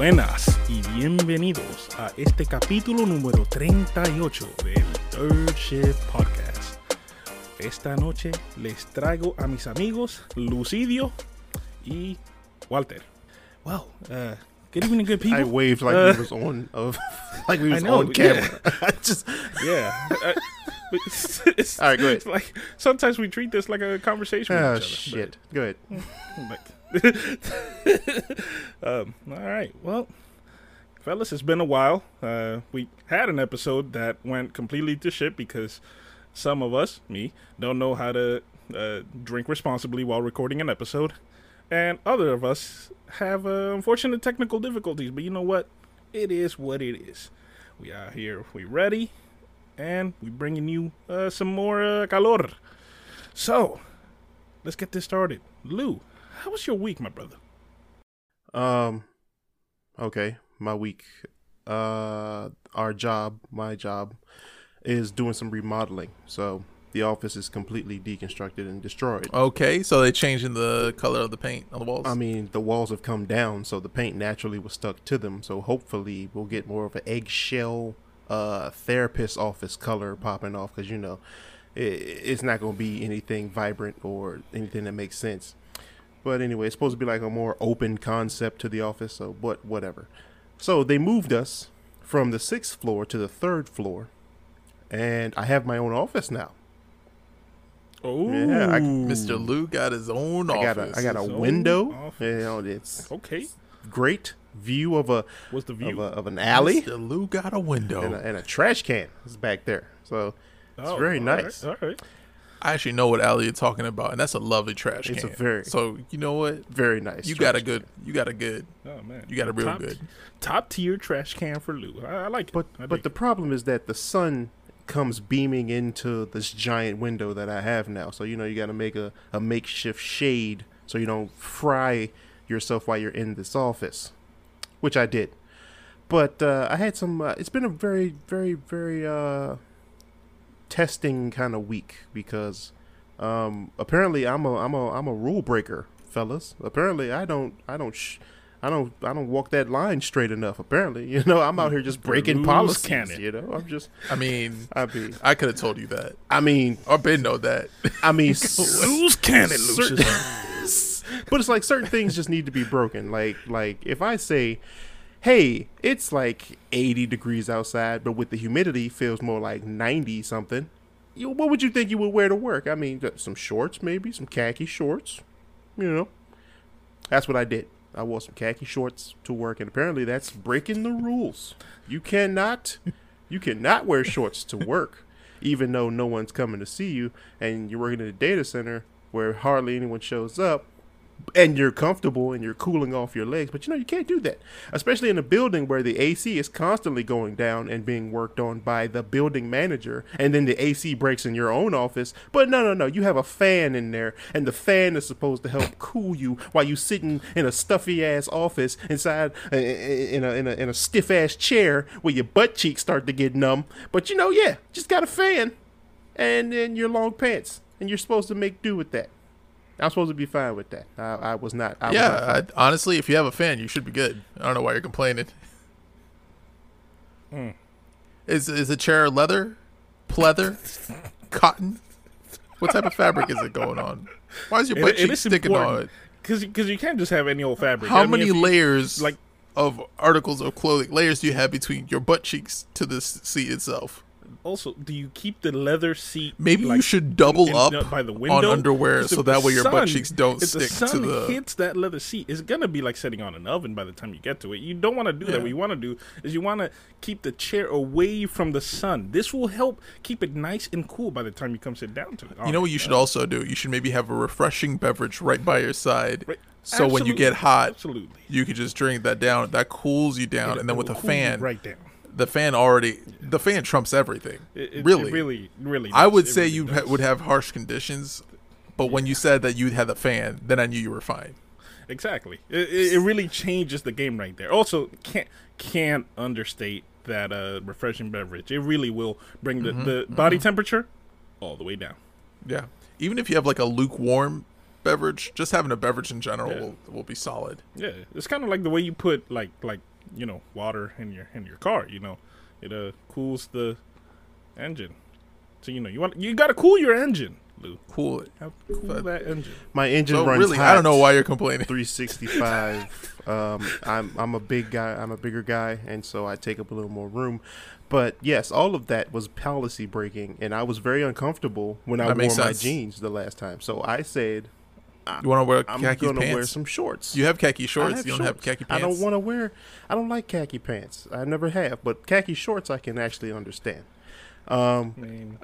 Buenas y bienvenidos a este capítulo número 38 del Third Shift Podcast. Esta noche les traigo a mis amigos Lucidio y Walter. Well, uh, good evening, good people. I waved like Uh, we was on of like we was know, on camera. yeah. I just yeah. uh, but it's, it's, All right, go ahead. like sometimes we treat this like a conversation with oh each other. shit. Go ahead. Like, um, all right. Well, fellas, it's been a while. Uh, we had an episode that went completely to shit because some of us, me, don't know how to uh, drink responsibly while recording an episode, and other of us have uh, unfortunate technical difficulties. But you know what? It is what it is. We are here. We ready, and we bringing you uh, some more uh, calor. So, let's get this started. Lou, how was your week, my brother? Um okay, my week. Uh our job, my job is doing some remodeling. So the office is completely deconstructed and destroyed. Okay, so they're changing the color of the paint on the walls. I mean, the walls have come down, so the paint naturally was stuck to them. So hopefully, we'll get more of an eggshell uh, therapist office color popping off because you know it, it's not going to be anything vibrant or anything that makes sense. But anyway, it's supposed to be like a more open concept to the office. So, but whatever. So they moved us from the sixth floor to the third floor, and I have my own office now. Oh, Yeah, I- Mr. Lou got his own I got office. a I got a His own window. office. You oh, know, it's Okay, great view of a what's the of, view? a, of an alley Mr. Lou got a window. and a, and a trash can is back there. So it's oh, very Oh, all right, nice. All right. I actually know what alley you're talking about, and that's a lovely trash can. It's a very- so you know what? Very nice. You got a trash good. You got a good. Oh man, You got a real top, good. top tier trash can for Lou. I, I like it. But I but the it. problem is that the sun comes beaming into this giant window that I have now. So you know you got to make a, a makeshift shade so you don't fry yourself while you're in this office, which I did. But uh, I had some. Uh, it's been a very very very uh, testing kind of week because um, apparently I'm a I'm a I'm a rule breaker, fellas. Apparently I don't I don't. Sh- I don't I don't walk that line straight enough. Apparently, you know, I'm out here just breaking policies. cannon. You know, I'm just I mean, I mean I could have told you that. I mean Or Ben know that. I mean s- Lou's cannon, Lucius. but it's like certain things just need to be broken. Like like if I say, "Hey, it's like 80 degrees outside, but with the humidity feels more like 90 something." What would you think you would wear to work? I mean, some shorts, maybe some khaki shorts. You know, that's what I did. I wore some khaki shorts to work, and apparently that's breaking the rules. You cannot, you cannot wear shorts to work, even though no one's coming to see you, and you're working in a data center where hardly anyone shows up, and you're comfortable and you're cooling off your legs. But you know you can't do that, especially in a building where the AC is constantly going down and being worked on by the building manager, and then the AC breaks in your own office. But no, no, no, you have a fan in there, and the fan is supposed to help cool you while you're sitting in a stuffy ass office inside uh, in a in a, in a stiff ass chair where your butt cheeks start to get numb. But you know, yeah, just got a fan, and then your long pants, and you're supposed to make do with that. I'm supposed to be fine with that. I, I was not. I was not yeah. I, honestly, if you have a fan, you should be good. I don't know why you're complaining. Hmm. Is is the chair leather, pleather, cotton? What type of fabric is it going on? Why is your butt cheek is sticking on it? Because because you can't just have any old fabric. How I mean, many you- layers like- of articles of clothing layers do you have between your butt cheeks to the seat itself? Also, do you keep the leather seat? Maybe you should double in- up no, by the on underwear so that way your butt cheeks don't stick the sun to the. hits that leather seat, it's gonna be like sitting on an oven by the time you get to it. You don't want to do that. What you want to do is you want to keep the chair away from the sun. This will help keep it nice and cool by the time you come sit down to it. You know what you oh, should also do? You should maybe have a refreshing beverage right by your side. Right. So when you get hot, Absolutely. you could just drink that down. That cools you down, It- and then with a cool fan, right down. The fan already, the fan trumps everything. It, it- really, it really, really. I would say really you ha- would have harsh conditions, but when you said that you had the fan, then I knew you were fine. Exactly. It, it, really changes the game right there. Also, can't can't understate that uh, refreshing beverage. It really will bring the, Mm-hmm, the body temperature all the way down. Yeah. Even if you have like a lukewarm beverage, just having a beverage in general Yeah. will will be solid. Yeah, it's kind of like the way you put like like you know water in your in your car. You know, it uh cools the engine. So you know you want you got to cool your engine, Lou. Cool it. How cool But- that engine. My engine So runs really, hot. I don't know why you're complaining. 365. um, I'm I'm a big guy. I'm a bigger guy, and so I take up a little more room. But yes, all of that was policy breaking, and I was very uncomfortable when I That wore makes my jeans the last time. So I said You want to wear I'm khaki gonna pants? wear some shorts. you have khaki shorts. have You don't have shorts. khaki I don't want to wear. I don't like khaki pants. I never have, but khaki shorts I can actually understand. Um, I mean,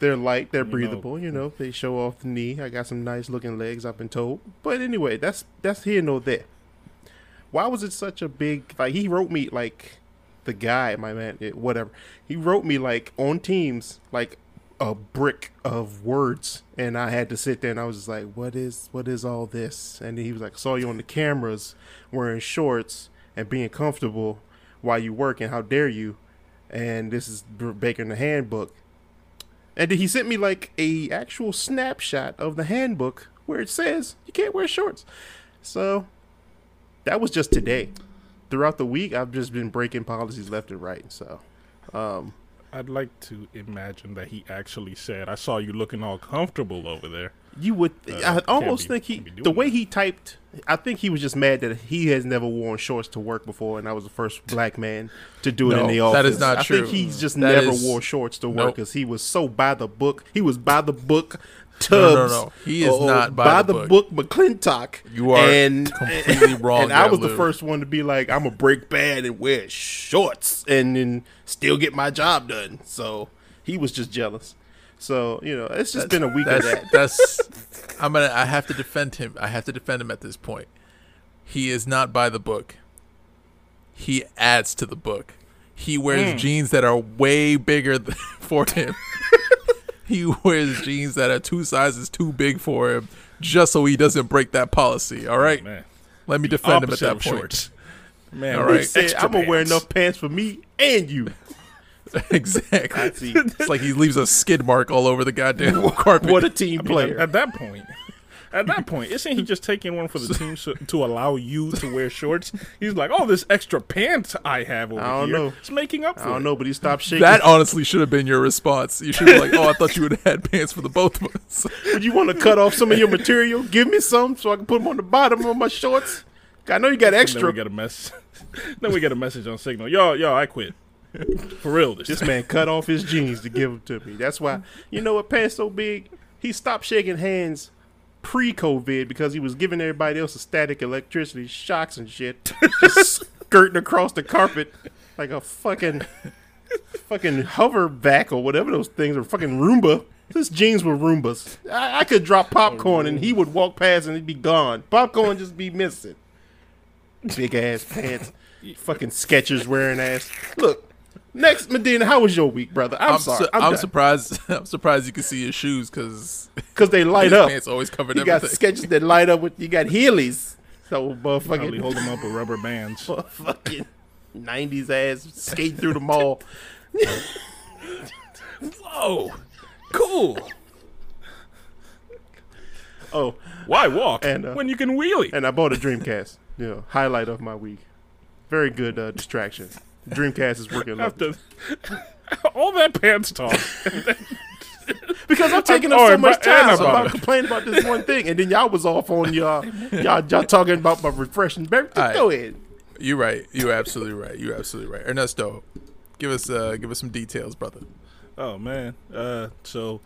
they're light, they're You know- breathable. You know, they show off the knee. I got some nice looking legs. I've been told. But anyway, that's that's here nor there. Why was it such a big? Like he wrote me like the guy, my man, it, whatever. He wrote me like on Teams like a brick of words, and I had to sit there and I was just like, "What is what is all this?" And he was like, "Saw you on the cameras wearing shorts and being comfortable while you work, and how dare you?" And this is Baker in the handbook. And then he sent me like a actual snapshot of the handbook where it says you can't wear shorts. So that was just today. Throughout the week, I've just been breaking policies left and right. So, um, I'd like to imagine that he actually said, "I saw you looking all comfortable over there." you would, Uh, I almost be- think he, the doing way he typed, I think he was just mad that he has never worn shorts to work before, and I was the first black man to do it No, in the office. that is not I true. think he's just That never is- wore shorts to work Nope. because he was so by the book. He was by the book. No, Tubbs, no, no. He is not by by the the book. book. McClintock. You are and, completely wrong And I was the first one to be like, I'm gonna break bad and wear shorts and then still get my job done. So he was just jealous. So you know, it's just been a week of that. That's. I'm gonna. I have to defend him. I have to defend him at this point. He is not by the book. He adds to the book. He wears Hmm. jeans that are way bigger for him. he wears jeans that are two sizes too big for him, just so he doesn't break that policy. All right, oh, Man, let me defend him at that point. shorts. Man, All with right. He said, I'm gonna wear enough pants for me and you. exactly. It's like he leaves a skid mark all over the goddamn carpet. what a team I mean, player. At, at that point, at that point, isn't he just taking one for the team so, to allow you to wear shorts? He's like, "Oh, this extra pants I have over I don't here, know. it's making up for I don't it." know, but he stopped shaking. That honestly should have been your response. You should be like, "Oh, I thought you would have had pants for the both of us." Would you want to cut off some of your material? Give me some so I can put them on the bottom of my shorts. I know you got And then extra. we get a mess. then we get a message on Signal. Yo, yo, I quit. For real, this, This man cut off his jeans to give them to me. That's why, you know what, pants so big, he stopped shaking hands pre-COVID because he was giving everybody else a static electricity shocks and shit, just skirting across the carpet like a fucking, fucking hoverback or whatever those things are, fucking Roomba. His jeans were Roombas. I, I could drop oh, popcorn and he would walk past and it'd be gone. Popcorn just be missing. Big ass pants, fucking Skechers wearing ass. Look, next Medina, how was your week, brother? I'm, I'm, sorry, su- I'm, I'm, surprised. I'm surprised you can see your shoes because because they light his up. pants always covered You got everything. Skechers that light up with. You got Heelys, so Probably motherfucking hold them up with rubber bands. fucking '90s ass skate through the mall. Whoa, cool. Oh, Why walk And, uh, when you can wheelie? and I bought a Dreamcast. You know, highlight of my week. Very good uh, distraction. The Dreamcast is working lovely. After all that pants talk, because I'm taking up so much by- and time about about complaining about this one thing, and then y'all was off on y'all y'all, y'all talking about my refreshing beverage. All right. Go ahead. You're right. You're absolutely right. You're absolutely right. Ernesto, give us uh, give us some details, brother. Oh man. Uh so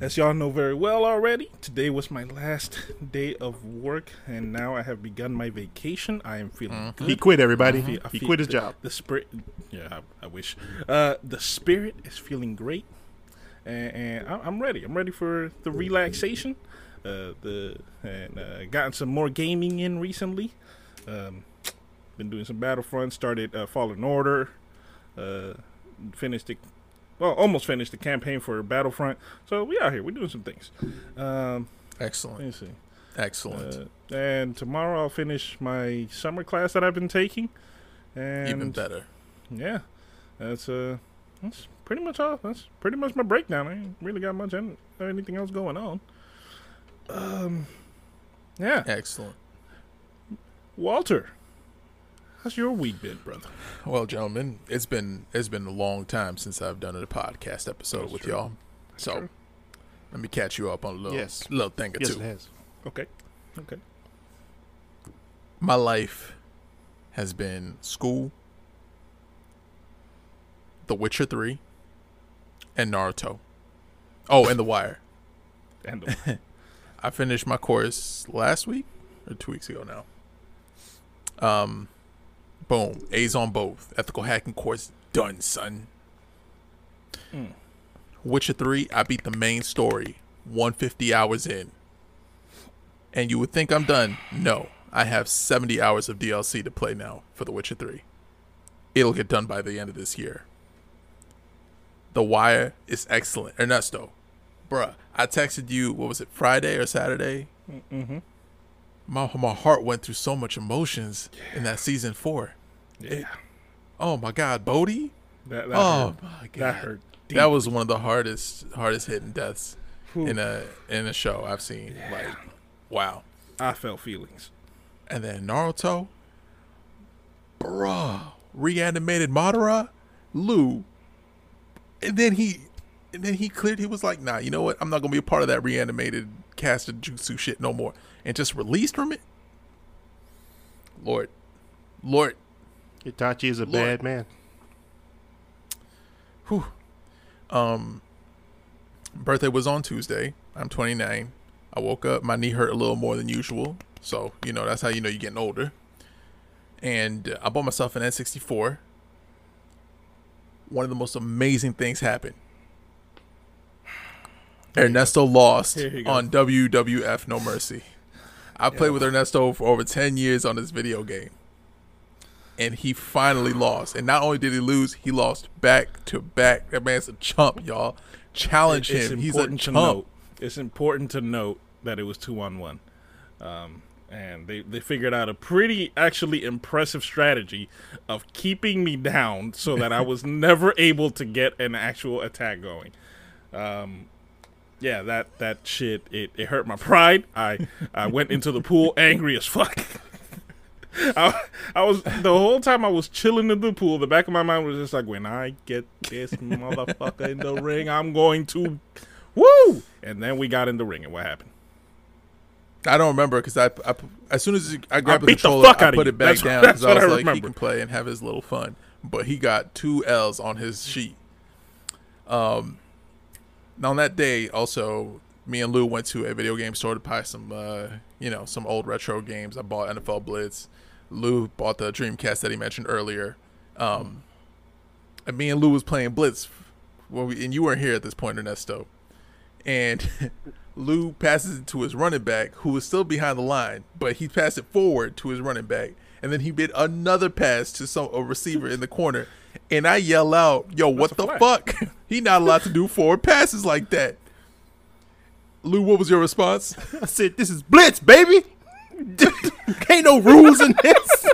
as y'all know very well already, today was my last day of work and now I have begun my vacation. I am feeling good. He quit, everybody. I feel- I He quit his the- job. The spirit Yeah, I, I wish. Uh the spirit is feeling great. And, and I- I'm ready. I'm ready for the relaxation. Uh the and uh gotten some more gaming in recently. Um been doing some Battlefront, started uh, Fallen Order, uh finished the well, almost finished the campaign for Battlefront. So we out here. We're doing some things. Um, let Excellent. me see. Excellent. Uh, and tomorrow I'll finish my summer class that I've been taking. And Even better. yeah, that's uh, that's pretty much all. That's pretty much my breakdown. I ain't really got much an- anything else going on. Um, Yeah. Excellent. Walter, how's your week been, brother? Well, gentlemen, it's been it's been a long time since I've done a podcast episode That's with true. y'all. So true. let me catch you up on a little Yes. little thing or Yes, two. it has. Okay. Okay. My life has been school, The Witcher Three, and Naruto. Oh, and The Wire. And the, I finished my course last week or two weeks ago now. Um, boom, A's on both. Ethical hacking course done, son. Mm. Witcher three, I beat the main story, 150 hours in. And you would think I'm done. No, I have 70 hours of DLC to play now for The Witcher three. It'll get done by the end of this year. The Wire is excellent. Ernesto, bruh, I texted you. What was it, Friday or Saturday? mm-hmm. My my heart went through so much emotions in that season four. Yeah. Oh my God, Bodie! That, that Oh hurt. my God, That hurt. That was one of the hardest hardest hitting deaths Whew. in a in a show I've seen. Like, wow. I felt feelings. And then Naruto, bruh, reanimated Madara, Lou, and then he, and then he cleared. He was like, "Nah, you know what? I'm not gonna be a part of that reanimated casted jutsu shit no more," and just released from it. Lord, Lord, Itachi is a Lord. bad man. Whew. Um, birthday was on Tuesday. I'm 29. I woke up. My knee hurt a little more than usual. So, you know, that's how you know you're getting older. And uh, I bought myself an N64. One of the most amazing things happened. Ernesto lost Here you go. on WWF No Mercy. I played with Ernesto for over 10 years on this video game. And he finally lost. And not only did he lose, he lost back to back. That man's a chump, y'all. Challenge It's him. He's a important to chump. note. It's important to note that it was two on one, um, and they they figured out a pretty actually impressive strategy of keeping me down so that I was never able to get an actual attack going. Um, yeah, that that shit it, it hurt my pride. I I went into the pool angry as fuck. I, I was the whole time I was chilling in the pool. The back of my mind was just like, when I get this motherfucker in the ring, I'm going to, woo! And then we got in the ring, and what happened? I don't remember because I, I, as soon as I grabbed the beat the controller, fuck I put it back That's- down because I was I like, he can play and have his little fun. But he got two L's on his sheet. Um, on that day, also, me and Lou went to a video game store to buy some, uh, you know, some old retro games. I bought NFL Blitz. Lou bought the Dreamcast that he mentioned earlier. Um, and me and Lou was playing Blitz, when we, and you weren't here at this point, Ernesto. And Lou passes it to his running back, who was still behind the line, but he passed it forward to his running back, and then he made another pass to some a receiver in the corner. And I yell out, "Yo, what the flag. fuck? he not allowed to do forward passes like that." Lou, what was your response? I said, "This is Blitz, baby. Ain't no rules in this."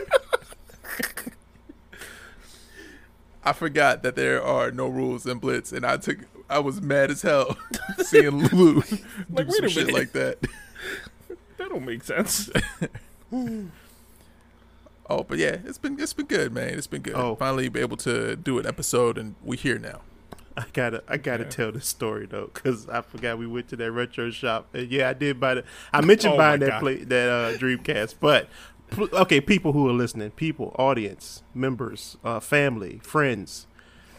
I forgot that there are no rules in blitz, and I took I was mad as hell seeing Lou do Like, some shit like that. That don't make sense. Oh, but yeah, it's been it's been good, man. It's been good. Oh. Finally, be able to do an episode, and we here now. I gotta, I gotta Yeah. tell this story though, because I forgot we went to that retro shop. And yeah, I did buy the. I mentioned Oh buying that God. play, that uh, Dreamcast, but okay, people who are listening, people, audience, members, uh, family, friends,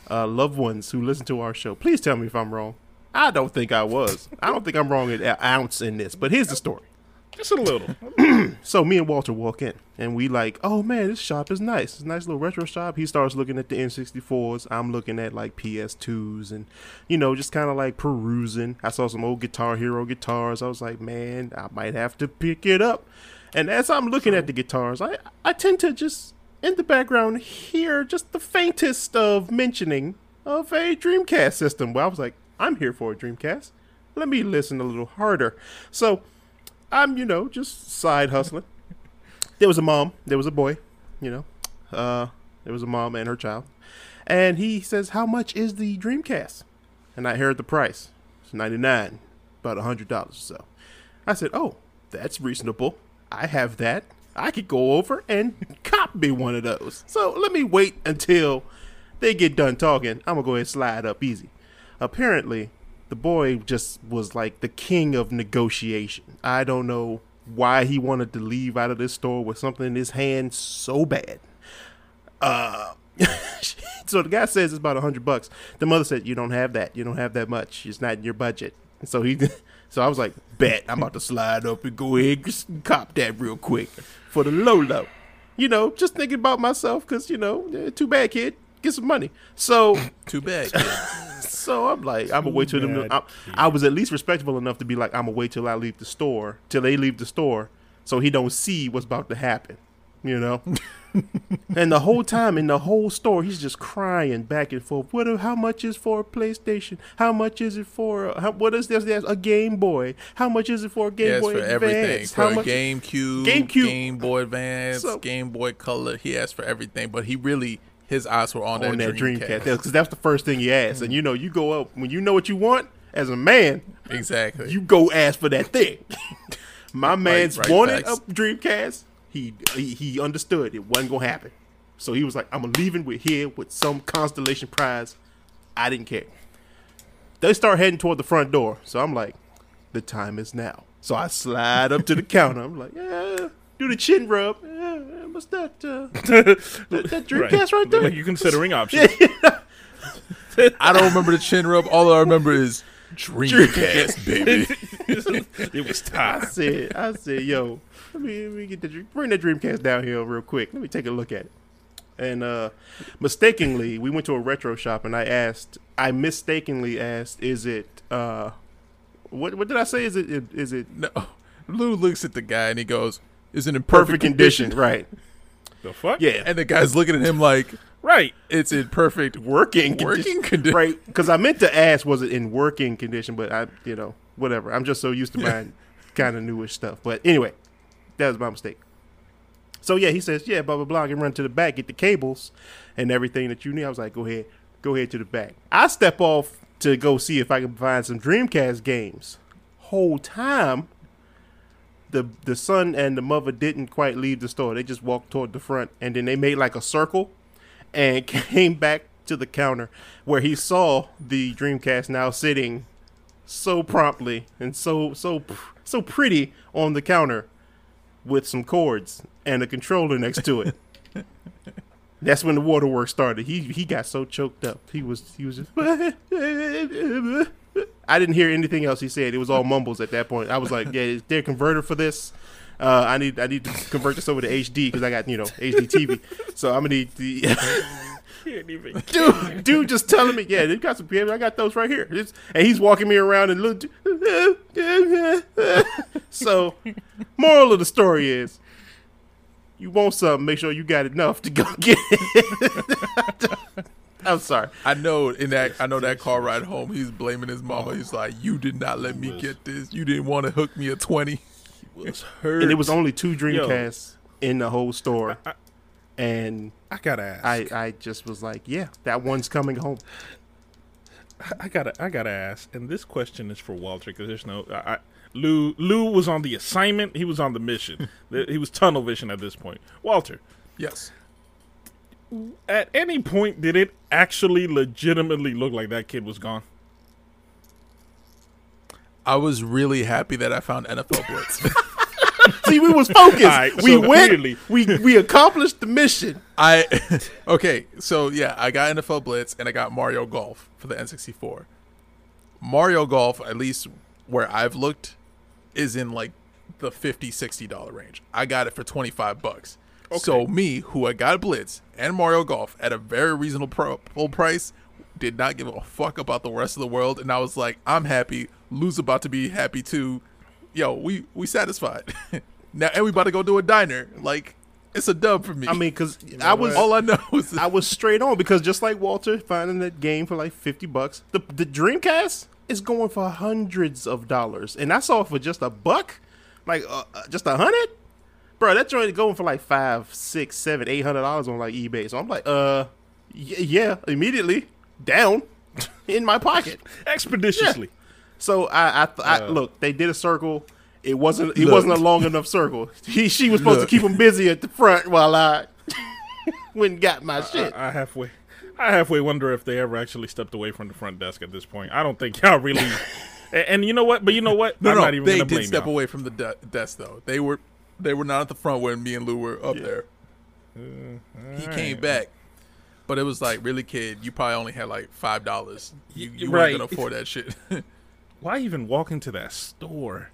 uh, loved ones who listen to our show, please tell me if I'm wrong. I don't think I was. I don't think I'm wrong an ounce in this. But here's the story. Just a little. So me and Walter walk in, and we like, oh man, this shop is nice. It's a nice little retro shop. He starts looking at the N64s. I'm looking at like PS2s, and you know, just kind of like perusing. I saw some old Guitar Hero guitars. I was like, man, I might have to pick it up. And as I'm looking at the guitars, I I tend to just in the background hear just the faintest of mentioning of a Dreamcast system. Well, I was like, I'm here for a Dreamcast. Let me listen a little harder. So I'm, you know, just side hustling. There was a mom, there was a boy, you know. Uh, there was a mom and her child. And he says, How much is the Dreamcast? And I heard the price. It's 99 about a $100 or so. I said, Oh, that's reasonable. I have that. I could go over and cop me one of those. So let me wait until they get done talking. I'm gonna go ahead and slide up easy. Apparently, the boy just was like the king of negotiation. I don't know why he wanted to leave out of this store with something in his hand so bad. Uh, so the guy says it's about a hundred bucks. The mother said, "You don't have that. You don't have that much. It's not in your budget." And So he, so I was like, "Bet I'm about to slide up and go ahead and cop that real quick for the low low." You know, just thinking about myself because you know, eh, too bad, kid. Get some money. So Too bad. Kid. so I'm like, I'm gonna wait till them. I, I was at least respectful enough to be like, I'm gonna wait till I leave the store, till they leave the store, so he don't see what's about to happen, you know. and the whole time in the whole store, he's just crying back and forth. What? How much is for a PlayStation? How much is it for? A, how, what is this? There's a Game Boy. How much is it for a Game He asked Boy for everything. Advance? For How much? GameCube, GameCube. Game Boy Advance, So- Game Boy Color. He asked for everything, but he really his eyes were on, on that that, Dreamcast, because that's the first thing he asked. And mm-hmm. you know, you go up when you know what you want as a man. Exactly. you go ask for that thing. My man's right, wanted facts. a Dreamcast. He, he he understood it wasn't gonna happen. So he was like, I'm leaving with here with some constellation prize. I didn't care. They start heading toward the front door. So I'm like, the time is now. So I slide up to the counter. I'm like, yeah, do the chin rub. Yeah, what's that? Uh, that, that Dreamcast right, there? Like you're considering options. I don't remember the chin rub. All I remember is Dreamcast, baby. it was time. I said, I said, yo, let me, let me get the bring that Dreamcast down here real quick. Let me take a look at it. And uh mistakenly, we went to a retro shop, and I asked, I mistakenly asked, is it uh, what what did I say? Is it is it No. Lou looks at the guy and he goes, "Is in perfect perfect, condition? condition?" Right? The fuck? Yeah, And the guy's looking at him like, Right. "It's in perfect working working condition." right? Because I meant to ask, was it in working condition? But I, you know, whatever. I'm just so used to buying kind of newish stuff. But anyway, that was my mistake. So yeah, he says, yeah, blah blah blah. I can run to the back, get the cables and everything that you need. I was like, go ahead, go ahead to the back. I step off to go see if I can find some Dreamcast games. Whole time, the the son and the mother didn't quite leave the store. They just walked toward the front, and then they made like a circle and came back to the counter where he saw the Dreamcast now sitting so promptly and so so so pretty on the counter with some cords and a controller next to it. That's when the waterworks started. He he got so choked up. He was he was just I didn't hear anything else he said. It was all mumbles at that point. I was like, "Yeah, is there a converter for this? Uh, I need I need to convert this over to HD because I got you know HD TV. So I'm gonna need the Can't even. dude, dude just telling me, yeah, they got some games. I got those right here. It's- and he's walking me around and look. so, moral of the story is, you want something, make sure you got enough to go get it. I'm sorry. I know in that I know that car ride home, he's blaming his mama. He's like, "You did not let me get this. You didn't want to hook me a 20. Was hurt. And it was only two Dreamcasts in the whole store, and I gotta ask. I I just was like, yeah, that one's coming home. I gotta, I gotta ask, and this question is for Walter because there's no. I, I, Lou, Lou was on the assignment. He was on the mission. He was tunnel vision at this point. Walter, Yes. At any point did it actually legitimately look like that kid was gone? I was really happy that I found NFL Blitz. See, we was focused. Alright, we so went. clearly- We we accomplished the mission. I okay, so yeah, I got NFL Blitz and I got Mario Golf for the N64. Mario Golf, at least where I've looked, is in like the 50 60 dollar range. I got it for 25 bucks. So me, who I got Blitz and Mario Golf at a very reasonable pro- full price, did not give a fuck about the rest of the world and I was like, I'm happy. Lou's about to be happy too. Yo, we we satisfied. now and we about to go to a diner. Like it's a dub for me. I mean, because I was all I know is I was straight on because just like Walter finding that game for like fifty bucks, the the Dreamcast is going for hundreds of dollars, and I saw it for just a buck, like uh, uh, just a hundred. Bro, that joint is going for like five, six, seven, eight hundred dollars on like eBay. So I'm like, uh, y- yeah, immediately down in my pocket. Expeditiously. So I, I, th- I Uh. look, they did a circle, It wasn't. He Look. wasn't a long enough circle. He she was supposed Look. to keep him busy at the front while I went and got my shit. I, I halfway, I halfway wonder if they ever actually stepped away from the front desk at this point. I don't think y'all really. and, and you know what? But you know what? No, I'm no, not even they gonna did step y'all. away from the de- desk though. They were they were not at the front when me and Lou were up there. he came back, but it was like, really, kid, you probably only had like five dollars. You, you Right. weren't gonna afford that shit. Why even walk into that store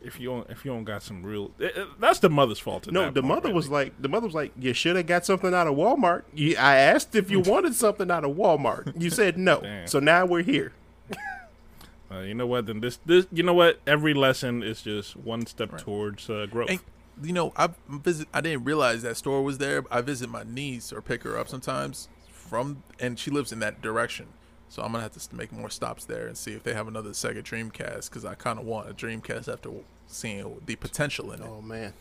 if you don't, if you don't got some real? eh, eh, That's the mother's fault. No, the point, mother was like, the mother was like, you should have got something out of Walmart. You, I asked if you wanted something out of Walmart. You said no. Damn. So now we're here. Uh, you know what? Then this, this, you know what? Every lesson is just one step towards uh, growth. And you know, I visit. I didn't realize that store was there. I visit my niece or pick her up sometimes from, and she lives in that direction. So I'm gonna have to make more stops there and see if they have another Sega Dreamcast because I kind of want a Dreamcast after seeing the potential in it. Oh man,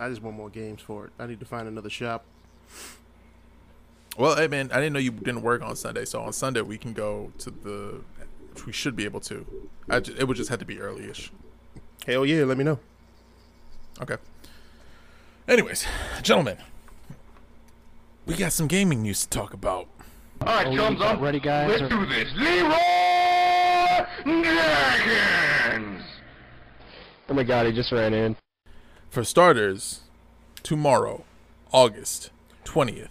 I just want more games for it. I need to find another shop. Well, hey man, I didn't know you didn't work on Sunday, so on Sunday we can go to the. Which we should be able to. I ju- it would just have to be early-ish. Hell yeah, let me know. Okay. Anyways, gentlemen, we got some gaming news to talk about. All right, Oh, chums got up. ready, guys, Let's or- do this. Leroy Dragons. Oh my god, he just ran in. For starters, tomorrow, August 20th,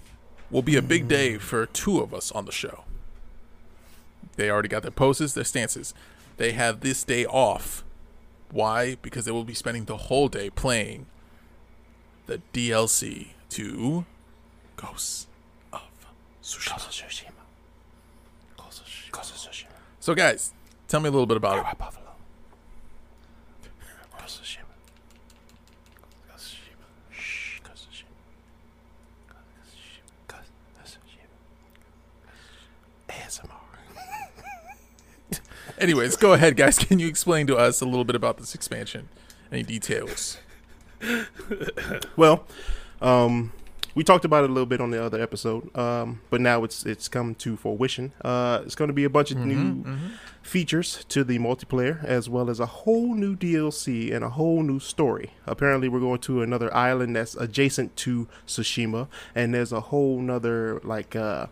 will be a big day for two of us on the show. They already got their poses, their stances. They have this day off. Why? Because they will be spending the whole day playing the DLC to Ghosts of Tsushima. So, guys, tell me a little bit about it. Anyways, go ahead, guys. Can you explain to us a little bit about this expansion? Any details? Well, um, we talked about it a little bit on the other episode, um, but now it's it's come to fruition. Uh, it's going to be a bunch of new features to the multiplayer, as well as a whole new DLC and a whole new story. Apparently, we're going to another island that's adjacent to Tsushima, and there's a whole nother like uh,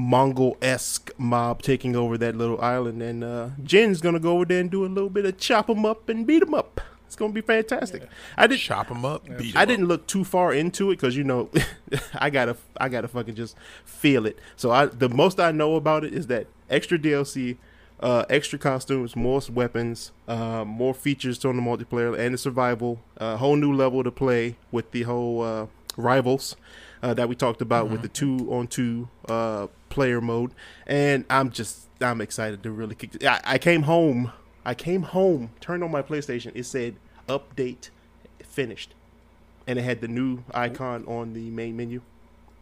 Mongol-esque mob taking over that little island, and uh, Jin's gonna go over there and do a little bit of chop them up and beat them up. It's gonna be fantastic. I did. Chop them up, beat 'em I didn't look too far into it because you know I gotta I gotta fucking just feel it. So I the most I know about it is that extra DLC, uh, extra costumes, more weapons, uh, more features on the multiplayer and the survival, a whole new level to play with the whole uh, rivals uh, that we talked about with the two on two uh, player mode, and I'm just I'm excited to really kick. I, I came home. I came home, turned on my PlayStation. It said update finished and it had the new icon on the main menu.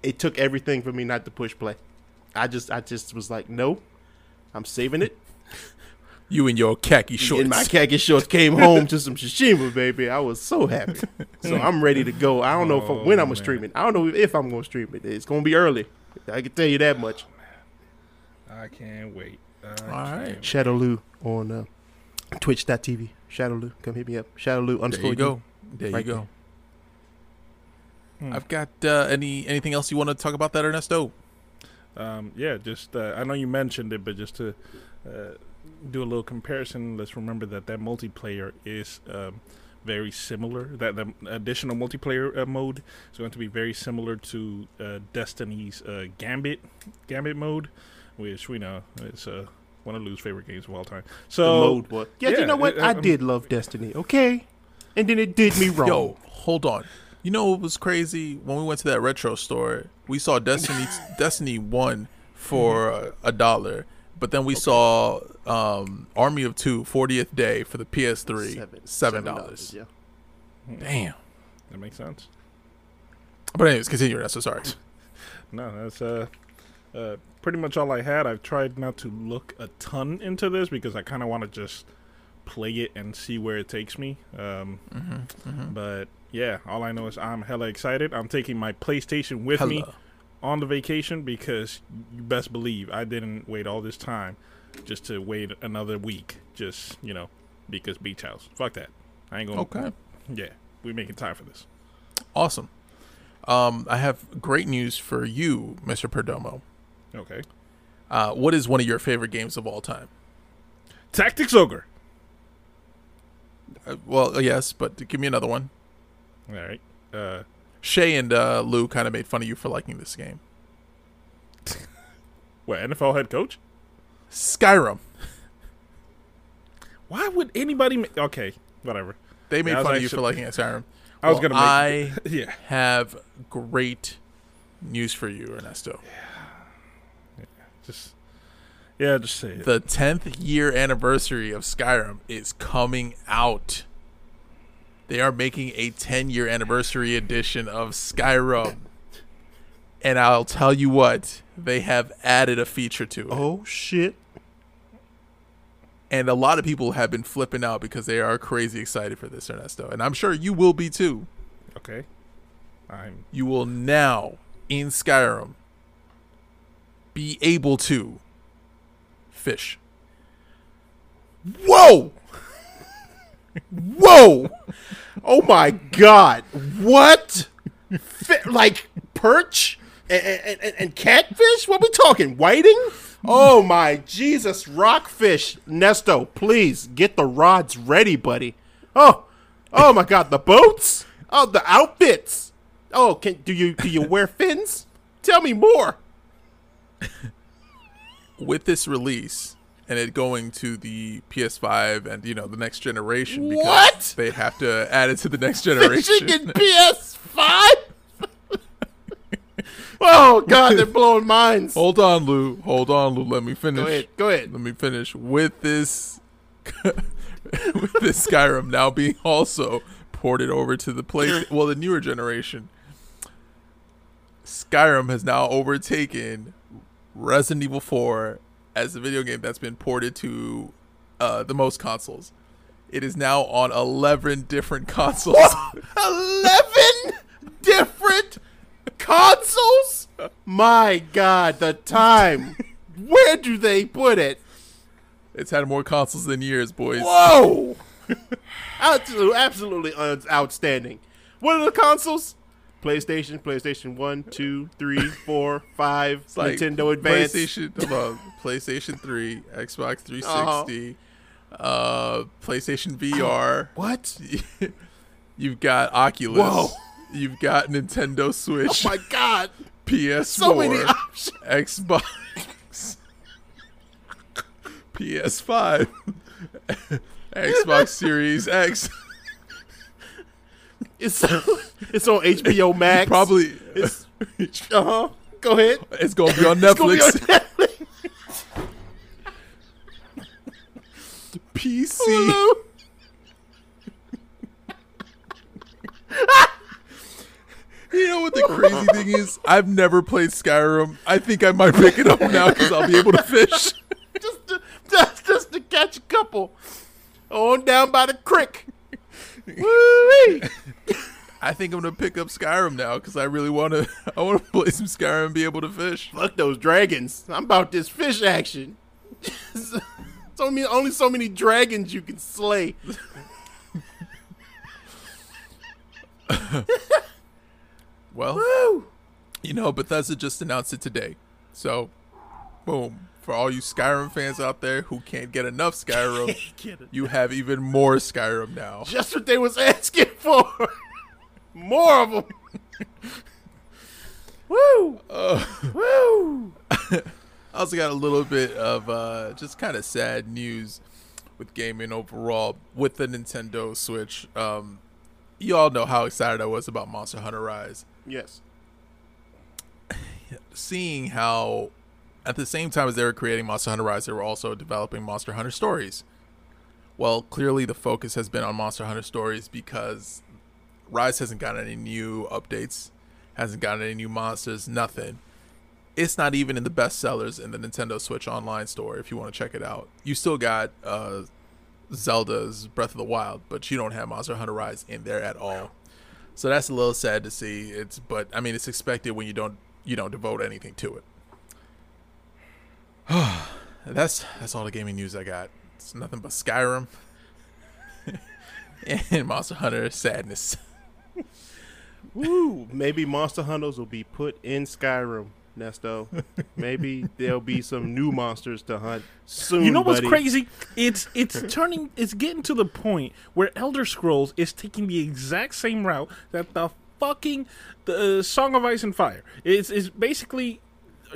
It took everything for me not to push play. I just I just was like, no, I'm saving it. You and your khaki shorts. And my khaki shorts came home to some Tsushima, baby. I was so happy. So I'm ready to go. I don't know if, Oh, when I'm gonna stream oh, it. I don't know if I'm gonna stream it. It's gonna be early. I can tell you that much. I can't wait. I All can't right. wait. Shadow Lou on uh, Twitch.tv. Shadow Lou, come hit me up. Shadow Lou there underscore you go. There Right you go. Hmm. I've got uh, any anything else you want to talk about that Ernesto? Um, yeah, just uh, I know you mentioned it, but just to uh, do a little comparison, let's remember that that multiplayer is um, very similar. That the additional multiplayer uh, mode is going to be very similar to uh, Destiny's uh, Gambit Gambit mode, which we know is uh, one of Lou's favorite games of all time. The So mode was. Yeah, yeah, you know what? uh, I um, did love Destiny. Okay, and then it did me wrong. Yo, hold on. You know what was crazy? When we went to that retro store, we saw Destiny Destiny One for uh, a dollar, but then we saw um, Army of Two 40th Day for the PS3 seven dollars. Yeah. Damn. that makes sense. But anyways, continue. Ernesto. Sorry. No, that's uh, uh, pretty much all I had. I've tried not to look a ton into this because I kind of want to just play it and see where it takes me. Um, Mm-hmm, But yeah, all I know is I'm hella excited. I'm taking my PlayStation with me Hello. On the vacation because you best believe I didn't wait all this time just to wait another week. Just you know, because beach house. Fuck that. I ain't gonna. Okay. Yeah, we making time for this. Awesome. Um, I have great news for you, Mr. Perdomo. Okay. Uh, what is one of your favorite games of all time? Tactics Ogre. Uh, well, yes, but give me another one. All right. Uh, Shay and uh, Lou kind of made fun of you for liking this game. what NFL head coach? Skyrim. Why would anybody? Ma- okay, whatever. They made Yeah, fun of you should- for liking Skyrim. I was Well, gonna. I Make, yeah. have great news for you, Ernesto. Yeah. Just. Yeah, just say it. The 10th year anniversary of Skyrim is coming out. They are making a 10 year anniversary edition of Skyrim. And I'll tell you what, they have added a feature to it. Oh shit! And a lot of people have been flipping out because they are crazy excited for this, Ernesto. And I'm sure you will be too. okay. I'm. You will now, in Skyrim, be able to fish. Whoa! Whoa! Oh my god! What? Fi- like perch and, and, and, and catfish? What are we talking? Whiting? Oh my Jesus! Rockfish, Nesto, please get the rods ready, buddy. Oh, oh my God! The boats? Oh, the outfits. Oh, can do you do you wear fins? Tell me more. with this release and it going to the PS5 and you know the next generation because What? they have to add it to the next Fishing generation. in PS5? oh God, they're blowing minds. hold on, Lou. Hold on, Lou. Let me finish. Go ahead. Go ahead. Let me finish with this with this Skyrim now being also ported over to the play well the newer generation. Skyrim has now overtaken Resident Evil 4 as the video game that's been ported to uh, the most consoles. It is now on 11 different consoles. Eleven different consoles. My God, the time. Where do they put it? It's had more consoles than years, boys. Whoa! absolutely, absolutely un- outstanding. What are the consoles? PlayStation, PlayStation 1, 2, 3, 4, 5, It's like Nintendo Advance. PlayStation, on, PlayStation 3, Xbox 360, Uh-huh. uh PlayStation VR. What? You've got Oculus. Whoa. You've got Nintendo Switch, Oh my God! PS4, So many options. Xbox, PS5, Xbox Series X. It's it's on HBO Max. Probably It's, uh huh. Go ahead. it's gonna be on be Netflix, on Netflix. PC. Hulu. You know what the crazy thing is? I've never played Skyrim. I think I might pick it up now because I'll be able to fish. just to, just, just to catch a couple on down by the creek. Woo-wee. I think I'm gonna pick up Skyrim now because I really want to. I want to play some Skyrim and be able to fish. Fuck those dragons. I'm about this fish action. it's only, only so many dragons you can slay. Well, Woo! you know, Bethesda just announced it today, so boom for all you Skyrim fans out there who can't get enough Skyrim. Get you have even more Skyrim now. Just what they was asking for. More of them. Woo! Woo! I also got a little bit of uh, just kind of sad news with gaming overall with the Nintendo Switch. Um, you all know how excited I was about Monster Hunter Rise. Yes. Seeing how, at the same time as they were creating Monster Hunter Rise, they were also developing Monster Hunter Stories. Well, clearly the focus has been on Monster Hunter Stories because Rise hasn't gotten any new updates, hasn't gotten any new monsters, nothing. It's not even in the best sellers in the Nintendo Switch online store if you want to check it out. You still got uh, Zelda's Breath of the Wild, but you don't have Monster Hunter Rise in there at all. So that's a little sad to see. It's but I mean it's expected when you don't you don't devote anything to it. that's that's all the gaming news I got. It's nothing but Skyrim and Monster Hunter Sadness. Woo! Maybe Monster Hunters will be put in Skyrim, Nesto. Maybe there'll be some new monsters to hunt soon. You know what's buddy. crazy? It's it's turning it's getting to the point where Elder Scrolls is taking the exact same route that the fucking the uh, Song of Ice and Fire. It's is basically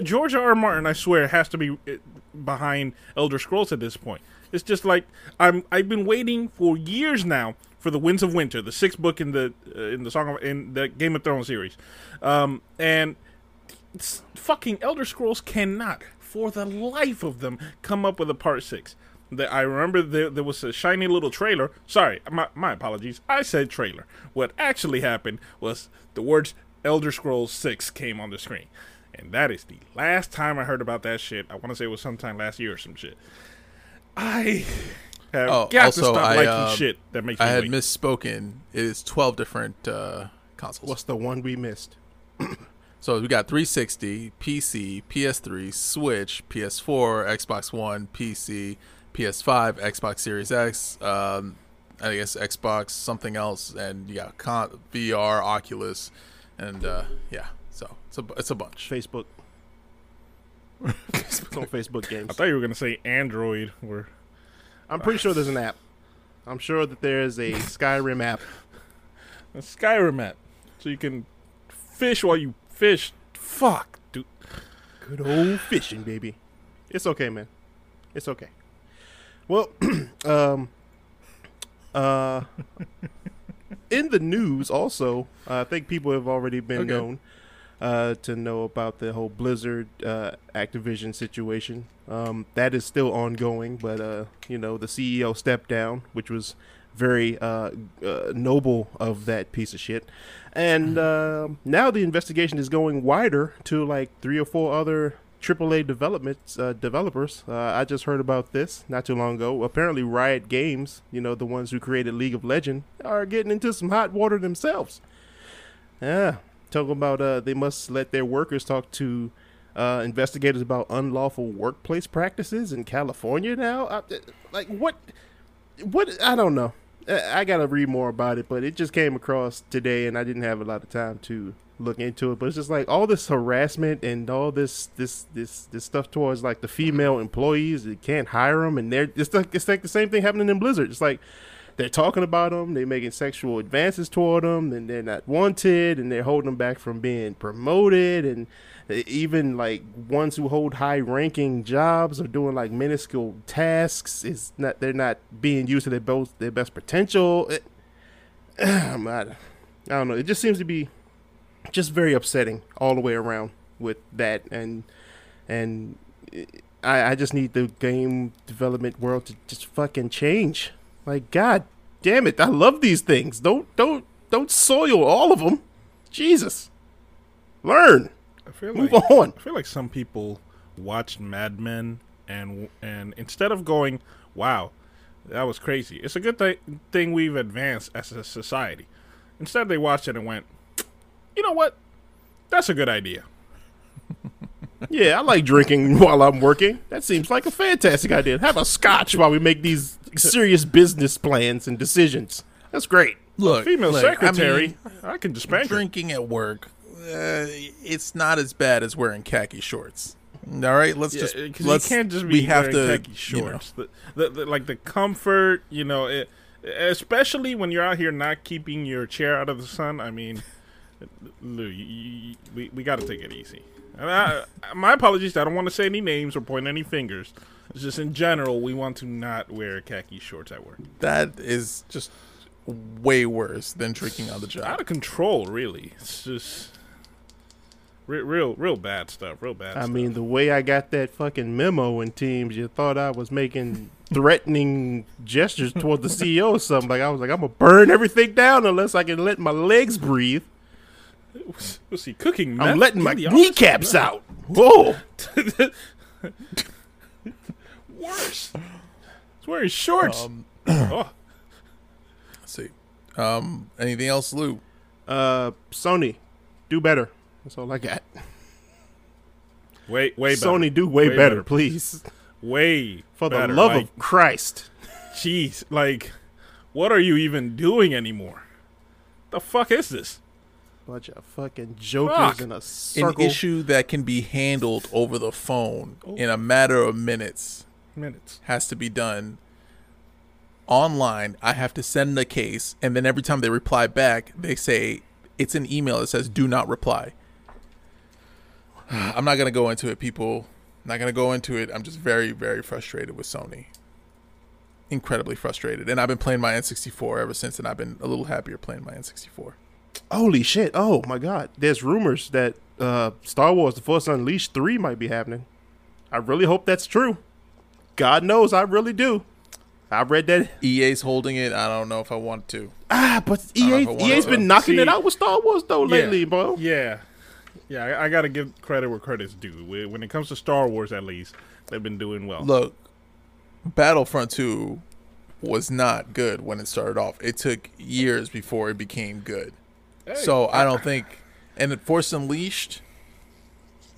George R. R. Martin. I swear has to be uh, behind Elder Scrolls at this point. It's just like I'm I've been waiting for years now for the Winds of Winter, the sixth book in the uh, in the Song of in the Game of Thrones series, um, and fucking Elder Scrolls cannot, for the life of them, come up with a part six. That I remember there, there was a shiny little trailer. Sorry, my, my apologies. I said trailer. What actually happened was the words Elder Scrolls 6 came on the screen. And that is the last time I heard about that shit. I want to say it was sometime last year or some shit. I have Oh, got also, to stop I, liking uh, shit that makes I me had wait. misspoken. It is 12 different uh, consoles. What's the one we missed? So we got 360, PC, PS3, Switch, PS4, Xbox One, PC, PS5, Xbox Series X, um, I guess Xbox, something else, and yeah, con- VR, Oculus, and uh, yeah. So it's a it's a bunch. Facebook. it's on Facebook games. I thought you were going to say Android or I'm pretty sure there's an app. I'm sure that there is a Skyrim app. a Skyrim app. So you can fish while you fish. Fuck, dude. Good old fishing, baby. It's okay, man. It's okay. Well, um, uh, in the news, also, uh, I think people have already been Okay. known uh, to know about the whole Blizzard uh, Activision situation. Um, that is still ongoing, but uh, you know, the CEO stepped down, which was very uh, uh, noble of that piece of shit. And uh, now the investigation is going wider to like three or four other AAA developments uh, developers. Uh, I just heard about this not too long ago. Apparently, Riot Games, you know, the ones who created League of Legend, are getting into some hot water themselves. Yeah, talking about uh, they must let their workers talk to uh, investigators about unlawful workplace practices in California now. Uh, like what? What? I don't know. I I gotta read more about it, but it just came across today, and I didn't have a lot of time to look into it. But it's just like all this harassment and all this this this this stuff towards like the female employees. They can't hire them, and they're it's like it's like the same thing happening in Blizzard. It's like they're talking about them, they're making sexual advances toward them, and they're not wanted, and they're holding them back from being promoted, and even like ones who hold high-ranking jobs are doing like minuscule tasks. is not they're not being used to their both their best potential. It, not, I don't know. It just seems to be just very upsetting all the way around with that, and and I I just need the game development world to just fucking change. Like God damn it, I love these things. Don't don't don't soil all of them. Jesus, learn. I feel Move like on. I feel like some people watched Mad Men and and instead of going, "Wow, that was crazy," it's a good th- thing we've advanced as a society. Instead, they watched it and went, "You know what? That's a good idea." Yeah, I like drinking while I'm working. That seems like a fantastic idea. Have a scotch while we make these serious business plans and decisions. That's great. Look, Female look, secretary, I, mean, can just spank her. drinking at work, uh, it's not as bad as wearing khaki shorts. All right, let's just because you let's. can't just be we have wearing to khaki you know, shorts. The, the, the, like the comfort, you know, it, especially when you're out here not keeping your chair out of the sun. I mean, Lou, you, you, we we got to take it easy. And I, my apologies. I don't want to say any names or point any fingers. It's just in general, we want to not wear khaki shorts at work. that is just way worse than drinking on the job. Out of control, really. It's just re- real, real bad stuff. Real bad. I stuff. mean, the way I got that fucking memo in Teams, you thought I was making threatening gestures toward the CEO or something. Like I was like, I'm gonna burn everything down unless I can let my legs breathe. Was he cooking? I'm letting my kneecaps out. Whoa! Worse. He's wearing shorts. Um, oh, let's see. Um, anything else, Lou? Uh, Sony, do better. That's all I got. way, way better. Sony, do way, Way better, better. please. way For the better. love like, of Christ. jeez, like, what are you even doing anymore? The fuck is this? Bunch of fucking jokers Fuck. in a An issue that can be handled over the phone oh. in a matter of minutes Minutes. has to be done online. I have to send the case, and then every time they reply back, they say it's an email that says "Do not reply." I'm not gonna go into it, people. I'm not gonna go into it. I'm just very, very frustrated with Sony. Incredibly frustrated, and I've been playing my N64 ever since, and I've been a little happier playing my N64. Holy shit! Oh my god! There's rumors that uh, Star Wars: The Force Unleashed three might be happening. I really hope that's true. God knows, I really do. I read that. EA's holding it. I don't know if I want to. Ah, but EA if I wanna EA's been tell. knocking it out with Star Wars though lately, yeah. bro. Yeah. Yeah, I, I got to give credit where credit's due. When it comes to Star Wars, at least, they've been doing well. Look, Battlefront 2 was not good when it started off. It took years before it became good. So I don't think, and Force Unleashed,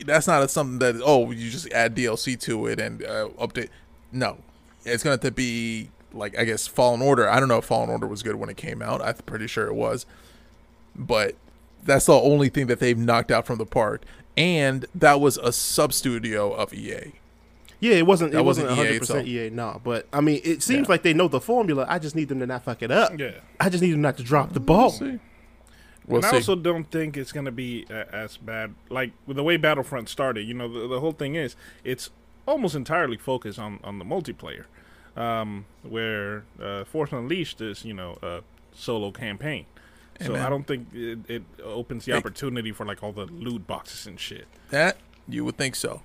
that's not something that oh you just add DLC to it and uh, update. No, it's going to be like I guess Fallen Order. I don't know if Fallen Order was good when it came out. I'm pretty sure it was, but that's the only thing that they've knocked out from the park. And that was a sub studio of EA. Yeah, it wasn't. That it wasn't wasn't 100 percent. EA. No, but I mean, it seems Yeah. like they know the formula. I just need them to not fuck it up. Yeah. I just need them not to drop the ball. See. We'll and I also don't think it's going to be uh, as bad. Like, with the way Battlefront started, you know, the, the whole thing is, it's almost entirely focused on, on the multiplayer. Um, where uh, Force Unleashed is, you know, a solo campaign. So I don't think it, it opens the Hey. opportunity for, like, all the loot boxes and shit. that you would think so.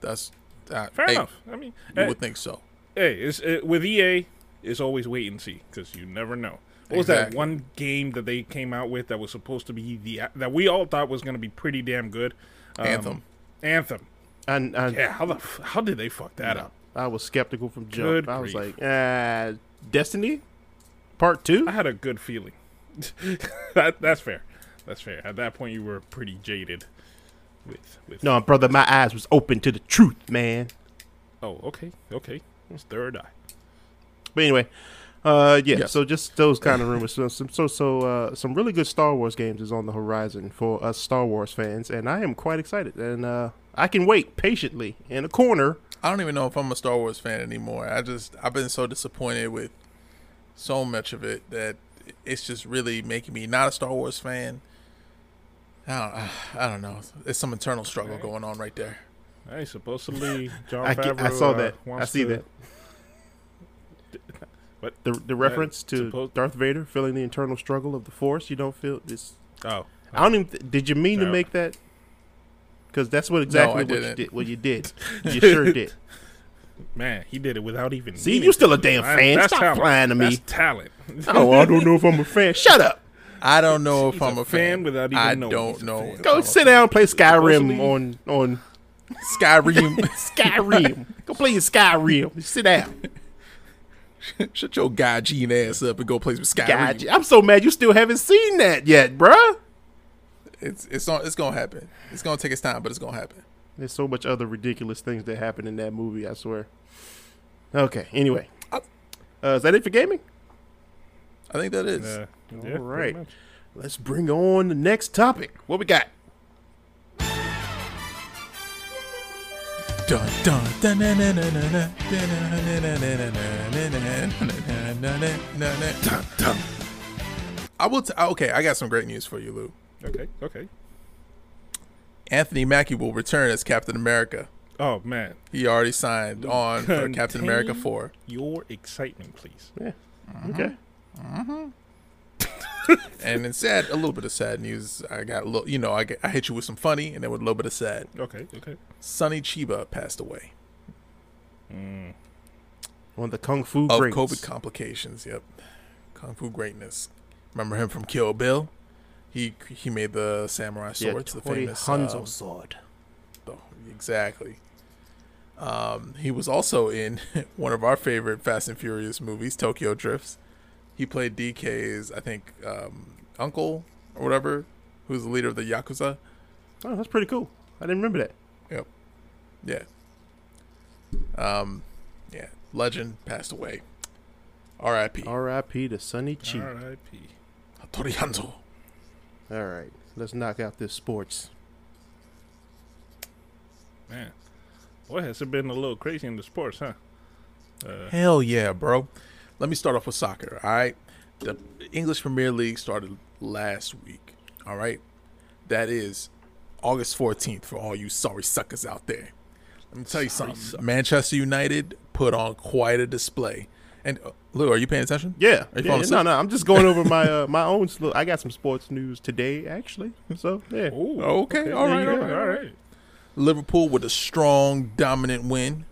That's that. Fair hey, enough. I mean, You eh, would think so. hey, it's, it, with EA, it's always wait and see because you never know. What was that one game that they came out with that was supposed to be the that we all thought was going to be pretty damn good? Um, Anthem. Anthem. And, and Yeah, how the f- how did they fuck that up? I was skeptical from jump. Good I was like, uh, Destiny, Part Two. I had a good feeling. that that's fair. That's fair. At that point, you were pretty jaded. With with No, brother, my eyes was open to the truth, man. oh okay okay it's third eye. But anyway, uh, yeah. Yes. So just those kind of rumors. So some so so uh, some really good Star Wars games is on the horizon for us Star Wars fans, and I am quite excited. And uh, I can wait patiently in a corner. I don't even know if I'm a Star Wars fan anymore. I just I've been so disappointed with so much of it that it's just really making me not a Star Wars fan. I don't, I don't know. There's some internal struggle going on right there. Hey, supposedly John I, Favreau. ca- I saw uh, that. I see to- that. What? The the reference to supposed- Darth Vader feeling the internal struggle of the Force. You don't feel this. Oh, I don't even. Th- did you mean to make that? Because that's what exactly I what you didn't. What you did. You sure did. man, he did it without even. See, meaning you still a damn I- fan. That's Stop talent. lying to me. That's talent. oh, I don't know if I'm a fan. Shut up. I don't know if I'm a a fan, fan without even I knowing don't he's a know. fan. Go sit down and play Skyrim on on Skyrim. Skyrim. Go play your Skyrim. Sit down. Shut your guy Gene ass up and go play some Skyrim. God, I'm so mad you still haven't seen that yet, bruh. It's it's not, it's gonna happen. It's gonna take its time, but it's gonna happen. There's so much other ridiculous things that happen in that movie. I swear. Okay. Anyway, uh, is that it for gaming? I think that is. Yeah, yeah, All pretty right. Let's bring on the next topic. What we got? Dun, dun, dun, na, na, na, na, na, dun, na, na, na, na, na, na, na, na, na, na, na, na. I will. T- okay, I got some great news for you, Lou. Okay, okay. Anthony Mackie will return as Captain America. Oh man, He already signed on for Captain America 4. your excitement, please. Yeah. Okay Uh-huh. Okay. And in sad, a little bit of sad news. I got a little, you know, I, get, I hit you with some funny and then with a little bit of sad. Okay, okay. Sonny Chiba passed away One of the kung fu of greats. COVID complications. Yep, kung fu greatness. Remember him from Kill Bill? He he made the samurai yeah, swords, the famous Hanzo um, sword. Oh, exactly. Um, he was also in one of our favorite Fast and Furious movies, Tokyo Drifts. He played DK's, I think, um, uncle or whatever, who's the leader of the Yakuza. Oh, that's pretty cool. I didn't remember that. Yep. Yeah. Um, yeah. Legend passed away. R.I.P. R.I.P. to Sonny Chi. R.I.P. Hattori Hanzo. All right, let's knock out this sports. Man, boy, has it been a little crazy in the sports, huh? Hell yeah, bro. Let me start off with soccer, all right? The English Premier League started last week, all right? That is August 14th for all you sorry suckers out there. Let me tell you something. Manchester United put on quite a display. And uh, Lou, are you paying attention? Yeah, Are you yeah, falling no, no. I'm just going over my uh, my own. Sl- I got some sports news today, actually. So yeah, Ooh, Okay, all right, all right, all right. Liverpool with a strong, dominant win.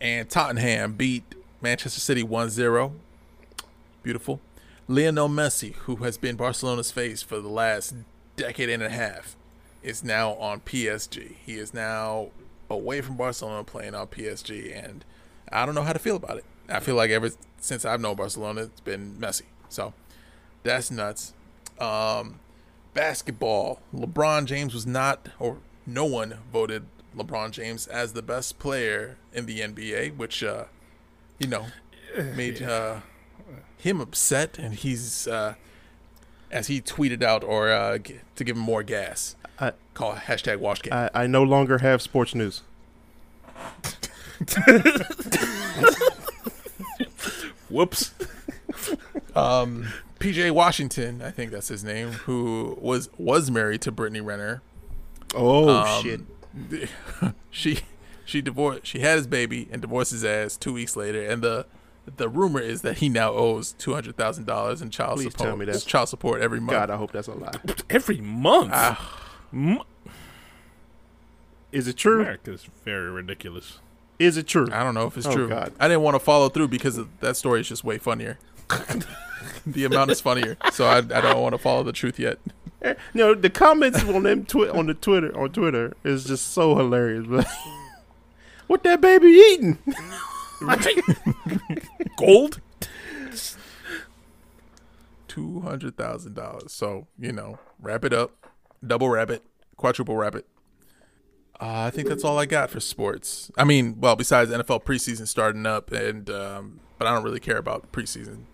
And Tottenham beat Manchester City 1 0. Beautiful. Lionel Messi, who has been Barcelona's face for the last decade and a half, is now on PSG. He is now away from Barcelona playing on PSG. And I don't know how to feel about it. I feel like ever since I've known Barcelona, it's been Messi. So that's nuts. Um, basketball. LeBron James was not, or no one voted LeBron James as the best player in the NBA, which, uh, you know, made uh, him upset. And he's, uh, as he tweeted out, or uh, g- to give him more gas, I- call hashtag WashedKing. I, I no longer have sports news. Whoops. um, PJ Washington, I think that's his name, who was was married to Brittany Renner. Oh Um, shit! she she divorced she had his baby and divorced his ass two weeks later and the the rumor is that he now owes two hundred thousand dollars in child Please support tell me that. child support every month. God, I hope that's a lie. Every month. Ah, M- Is it true? America's very ridiculous. Is it true? I don't know if it's Oh, true. God. I didn't want to follow through because of- that story is just way funnier. the amount is funnier, so I, I don't want to follow the truth yet. You know, the comments on them twi- on the Twitter on Twitter is just so hilarious. But what that baby eating? Gold? Two hundred thousand dollars. So you know, wrap it up, double wrap it, quadruple wrap it. Uh, I think that's all I got for sports. I mean, well, besides NFL preseason starting up, and um, but I don't really care about preseason.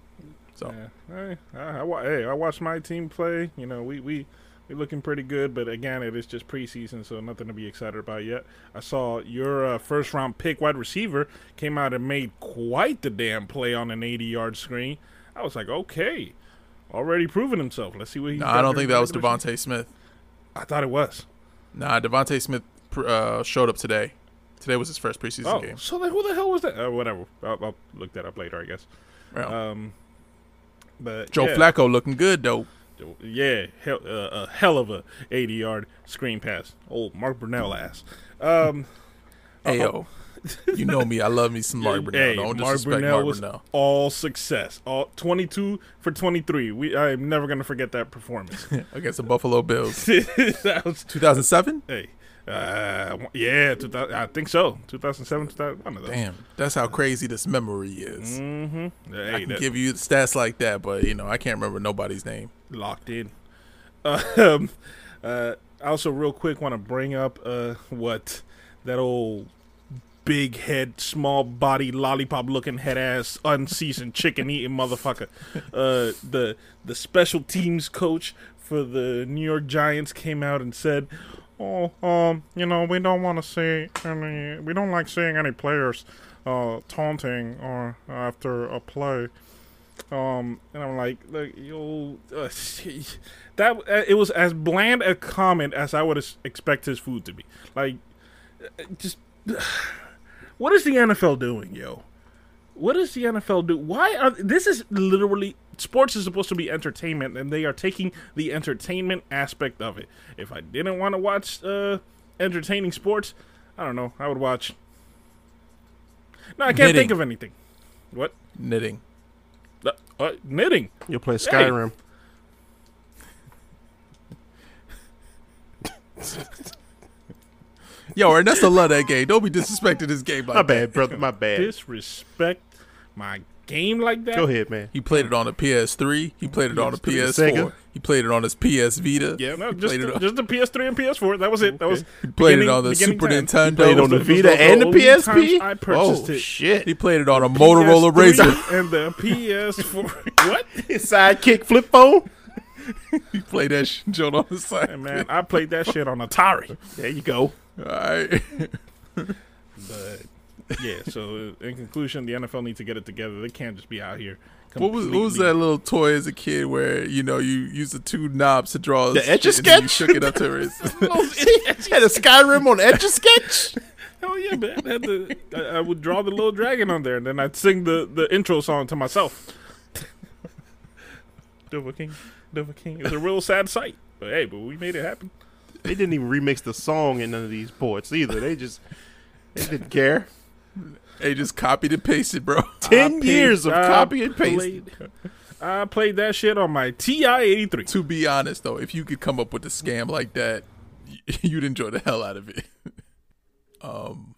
So Yeah. Hey, I, I, hey, I watched my team play. You know, we we we looking pretty good, but again, it is just preseason, so nothing to be excited about yet. I saw your uh, first round pick wide receiver came out and made quite the damn play on an 80 yard screen. I was like, okay, already proven himself. Let's see what he's. no, I don't think that was DeVonta Smith. I thought it was. Nah, DeVonta Smith uh, showed up today. Today was his first preseason Oh, game. so then who the hell was that? Uh, whatever. I'll, I'll look that up later, I guess. Yeah. Um, but Joe yeah. Flacco looking good though. Yeah, hell, uh, a hell of a 80 yard screen pass. Old Mark Brunell ass. Um, Hey yo, you know me. I love me some Mark Brunell. hey, Don't Mark disrespect Brunell Mark was Brunell. all success. All 22 for 23. We I'm never gonna forget that performance. against the Buffalo Bills. that was 2007? hey. Uh, yeah, 2000, I think so. 2007, 2000, of those. Damn, that's how crazy this memory is. Mm-hmm. I can that, give you stats like that, but you know I can't remember nobody's name. locked in. Um, uh, I also real quick want to bring up uh what that old big head, small body, lollipop looking head ass, unseasoned chicken eating motherfucker. Uh, the the special teams coach for the New York Giants came out and said. Oh, um, you know, we don't want to see any. We don't like seeing any players, uh, taunting or after a play. Um, and I'm like, like yo, uh, that uh, it was as bland a comment as I would expect his food to be. Like, uh, just what is the NFL doing, yo? What does the NFL do? Why are this is literally sports is supposed to be entertainment, and they are taking the entertainment aspect of it. If I didn't want to watch uh, entertaining sports, I don't know, I would watch. No, I can't Knitting. think of anything. What? Knitting. Uh, uh, knitting. You'll play Skyrim. Yo, Ernesto love that game. Don't be disrespecting this game like My that. bad, brother. My bad. Disrespect my game like that. Go ahead, man. He played it on a PS3. He played it on a the PS4. Sega. He played it on his PS Vita. Yeah, no, just played it on- just the PS3 and PS4. That was it. That was He played it on the Super times. Nintendo. Played on the Those Vita the and the only PSP. I purchased oh it. shit! He played it on a Motorola PS3 Razr. and the PS4. what? His sidekick flip phone. he played that shit joint on the side. Hey, man, I played that shit on Atari. There you go. All right. But yeah, so uh, in conclusion, the NFL needs to get it together. They can't just be out here. What was what was that little toy as a kid where you know you use the two knobs to draw The shit and then Etch-a-Sketch? You shook it up to it. Had a Skyrim on Etch a Sketch. Oh yeah, man. I, had to, I, I would draw the little dragon on there, and then I'd sing the, the intro song to myself. Dovahkiin, Dover King. It's a real sad sight, but hey, but we made it happen. They didn't even remix the song in none of these ports either. They just they didn't care. They just copied and pasted, bro. Ten I played- years of I copy and paste. I played that shit on my TI eighty three. to be honest, though, if you could come up with a scam like that, you'd enjoy the hell out of it. um,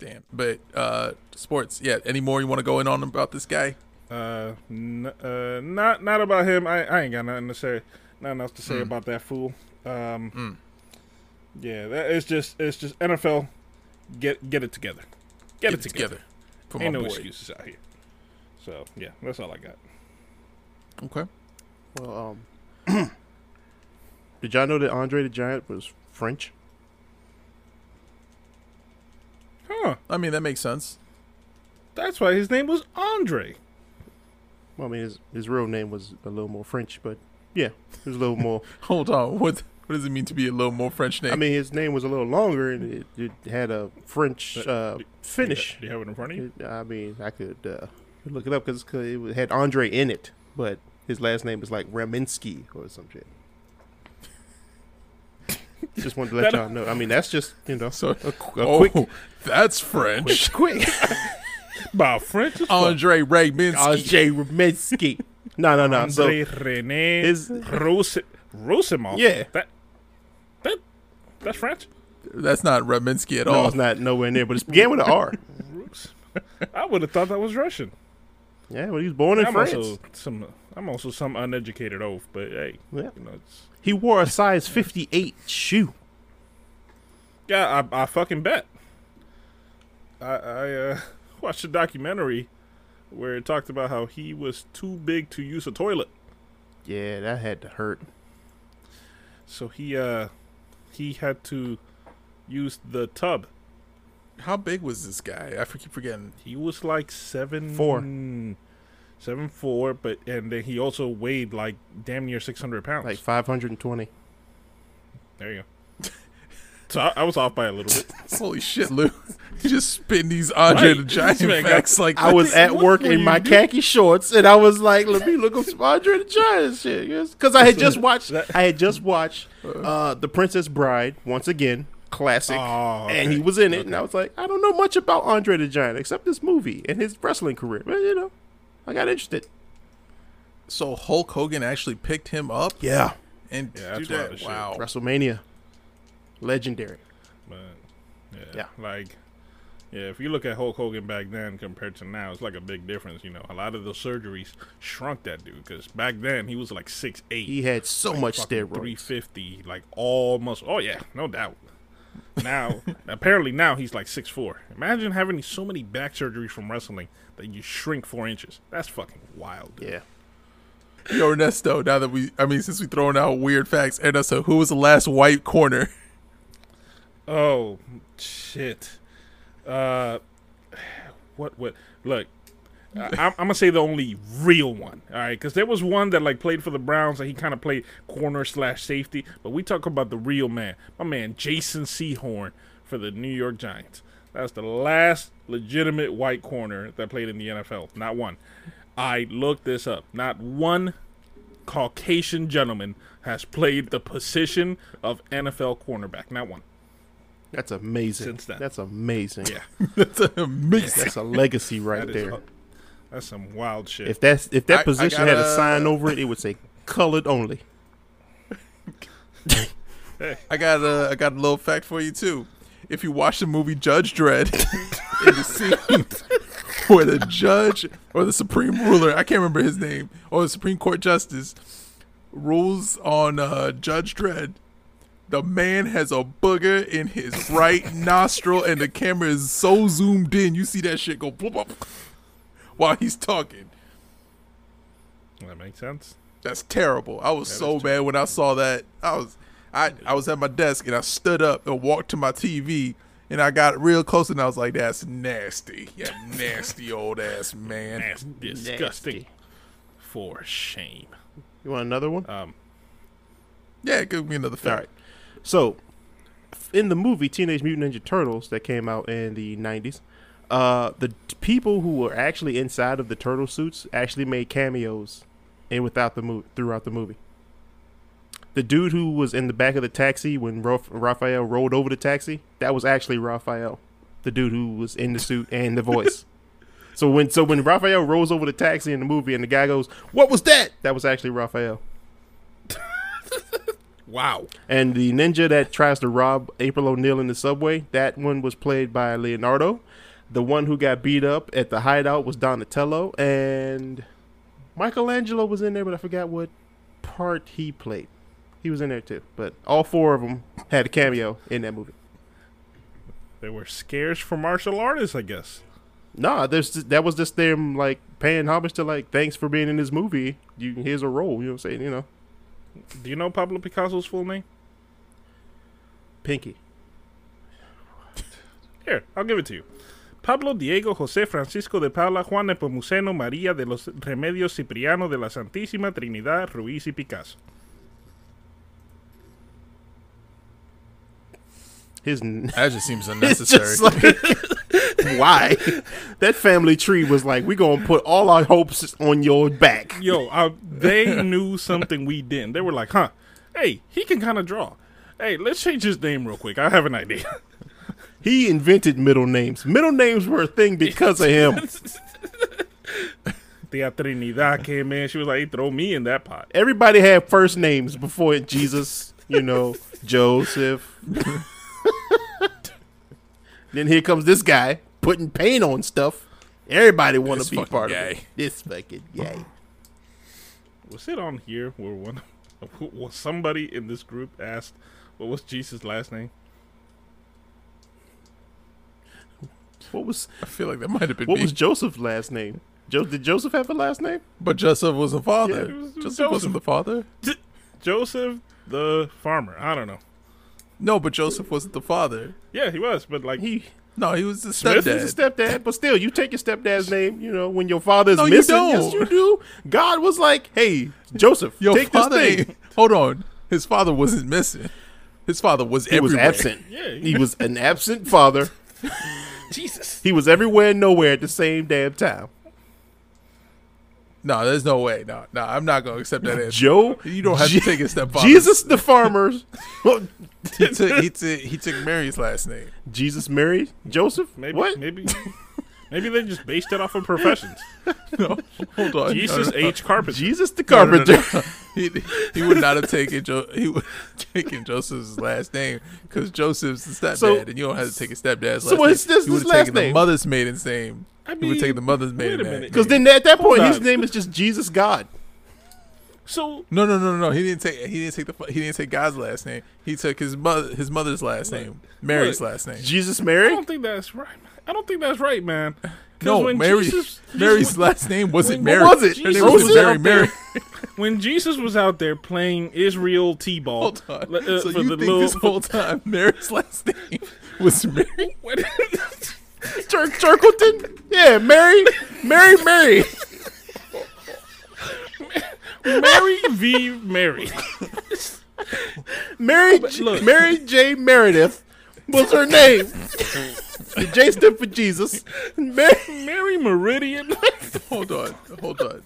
damn. But uh, sports. Yeah. Any more you want to go in on about this guy? Uh, n- uh, not not about him. I, I ain't got nothing to say. Nothing else to say Mm. about that fool. Um, Mm. yeah, that it's just it's just NFL. Get get it together. Get, it together. For Ain't my no boy. excuses out here. So yeah, that's all I got. Okay. Well, um, did y'all know that Andre the Giant was French? Huh? I mean, that makes sense. That's why his name was Andre. Well, I mean, his his real name was a little more French, but yeah, it was a little more. Hold on. What what does it mean to be a little more French name? I mean, his name was a little longer, and it, it had a French uh, finish. Do you have it in front of you? It- I mean, I could uh, look it up because it had Andre in it, but his last name is like Raminsky or some shit. just wanted to let That- y'all know. I mean, that's just you know so, a, qu- a oh, quick, that's French. quick. About French as. Andre Ragminski. Andre Raminsky. No, no, no. So Andre Rene his- Rose Roussimoff. Yeah. That that that's French. That's not Raminsky at no, all. it's not nowhere near, but it began with an R. I would have thought that was Russian. Yeah, well, he was born in I'm France. also some I'm also some uneducated oaf, but hey, Yeah. you know, it's, He wore a size 58 shoe. yeah, I, I fucking bet. I I uh, watched a documentary where it talked about how he was too big to use a toilet, Yeah, that had to hurt. so he uh he had to use the tub. How big was this guy? I keep forgetting. He was like seven Four. seven four, but and then he also weighed like damn near six hundred pounds. Like 520. there you go. So I, I was off by a little bit. Holy shit, Lou! You just spin these Andre Right. the Giant This man got- facts like I was at work in my doing? khaki shorts, and I was like, "Let me look up some Andre the Giant shit." Because I had just watched. I had just watched uh, the Princess Bride once again, classic, Oh, and he was in it, and I was like, "I don't know much about Andre the Giant except this movie and his wrestling career." But you know, I got interested. So Hulk Hogan actually picked him up Yeah, and Yeah, do that's wild that. Wow. WrestleMania, legendary. But yeah, Yeah. like yeah, if you look at Hulk Hogan back then compared to now, it's like a big difference. You know, a lot of the surgeries shrunk that dude because back then he was like six eight. He had so much Three steroids. fifty, like all muscle. Oh yeah, no doubt. Now, apparently now he's like six four. Imagine having so many back surgeries from wrestling that you shrink four inches. That's fucking wild. Dude. Yeah, Yo, Ernesto. Now that we, I mean, since we throwing out weird facts, Ernesto, who was the last white corner? Oh shit. Uh, what? What? Look, I, I'm, I'm gonna say the only real one. All right, because there was one that like played for the Browns and he kind of played corner slash safety. But we talk about the real man, my man Jason Sehorn for the New York Giants. That's the last legitimate white corner that played in the NFL. Not one. I looked this up. Not one Caucasian gentleman has played the position of NFL cornerback. Not one. That's amazing. Since then. That's amazing. Yeah. That's amazing. That's a legacy right That is there. hu- That's some wild shit. If that's if that I- I position had a sign over it, it would say colored only. I got a, I got a little fact for you too. If you watch the movie Judge Dredd, in the scene where the judge or the supreme ruler, I can't remember his name, or the Supreme Court justice rules on uh, Judge Dredd. The man has a booger in his right nostril, and the camera is so zoomed in, you see that shit go bloop, bloop, while he's talking. That makes sense. That's terrible. I was That so is mad when I saw that. I was, I, I was at my desk and I stood up and walked to my TV and I got real close and I was like, "That's nasty, yeah, nasty old ass man." That's disgusting. For shame. You want another one? Um, Yeah, give me another All fact. So, in the movie Teenage Mutant Ninja Turtles that came out in the 90s, uh, the people who were actually inside of the turtle suits actually made cameos and without the mo- throughout the movie. The dude who was in the back of the taxi when Ra- Raphael rolled over the taxi, that was actually Raphael, the dude who was in the suit and the voice. so when so when Raphael rolls over the taxi in the movie and the guy goes, "What was that?" That was actually Raphael. wow. And the ninja that tries to rob April O'Neil in the subway, that one was played by Leonardo. The one who got beat up at the hideout was Donatello. And Michelangelo was in there, but I forgot what part he played. He was in there too. But all four of them had a cameo in that movie. They were scarce for martial artists, I guess. Nah, there's that was just them like paying homage to like thanks for being in this movie. You here's a role. You know what I'm saying? You know, Do you know Pablo Picasso's full name? Pinky. Here, I'll give it to you. Pablo Diego José Francisco de Paula Juan Nepomuceno María de los Remedios Cipriano de la Santísima Trinidad Ruiz y Picasso. His n- That just seems It's unnecessary. just like, why? That family tree was like, we're going to put all our hopes on your back. Yo, uh, they knew something we didn't. They were like, huh, hey, he can kind of draw. Hey, let's change his name real quick. I have an idea. He invented middle names. Middle names were a thing because of him. Tia Trinidad came in. She was like, throw me in that pot. Everybody had first names before Jesus, you know, Joseph. Then here comes this guy putting paint on stuff. Everybody want to be fucking part of it. This fucking guy. Was it on here where one, was somebody in this group asked, what was Jesus' last name? What was I feel like that might have been what me. was Joseph's last name? Jo- did Joseph have a last name? but Joseph was the father. Yeah, it was- it was Joseph, Joseph. wasn't the father. Joseph the farmer. I don't know. No, but Joseph wasn't the father. Yeah, he was, but like, He No, he was the Smith stepdad. He's a stepdad, but still, you take your stepdad's name. You know, when your father's No, you missing, don't. yes, you do. God was like, "Hey, Joseph, Your take this thing." Hold on. His father wasn't missing. His father was He was absent. Yeah. he was an absent father. Jesus. He was everywhere and nowhere at the same damn time. No, there's no way. No, no, I'm not gonna accept that answer. Joe, You don't have Je- to take his stepfather. Jesus the farmers. he took, he took he took Mary's last name. Jesus Mary, Joseph. Maybe, what? maybe, maybe they just based it off of professions. No, hold on. Jesus no, no, no. H. Carpenter. Jesus the No, no, no, carpenter. no. He, he would not have taken jo- he would taken Joseph's last name because Joseph's the stepdad, So- and you don't have to take his stepdad's so last what's name. this- he would his have last taken the mother's maiden name. I mean, He would take the mother's maiden name. Because then at that point, his name is just Jesus God. So No, no, no, no, no. He didn't take. He didn't take the. He didn't take God's last name. He took his mother. His mother's last name. Mary's look. last name. Jesus Mary. I don't think that's right. I don't think that's right, man. No, when Mary. Jesus- Mary's last name wasn't when- Mary. was it? Her name Jesus was Mary. Mary. when Jesus was out there playing Israel T-ball, uh, so for you the think little, this whole time Mary's last name was Mary? What- Tur- Turkleton. Yeah, Mary. Mary. Mary. Mary v. Mary. Mary. look. Mary J. Meredith was her name. The J stood for Jesus. Mary. Mary Meridian. Hold on. Hold on.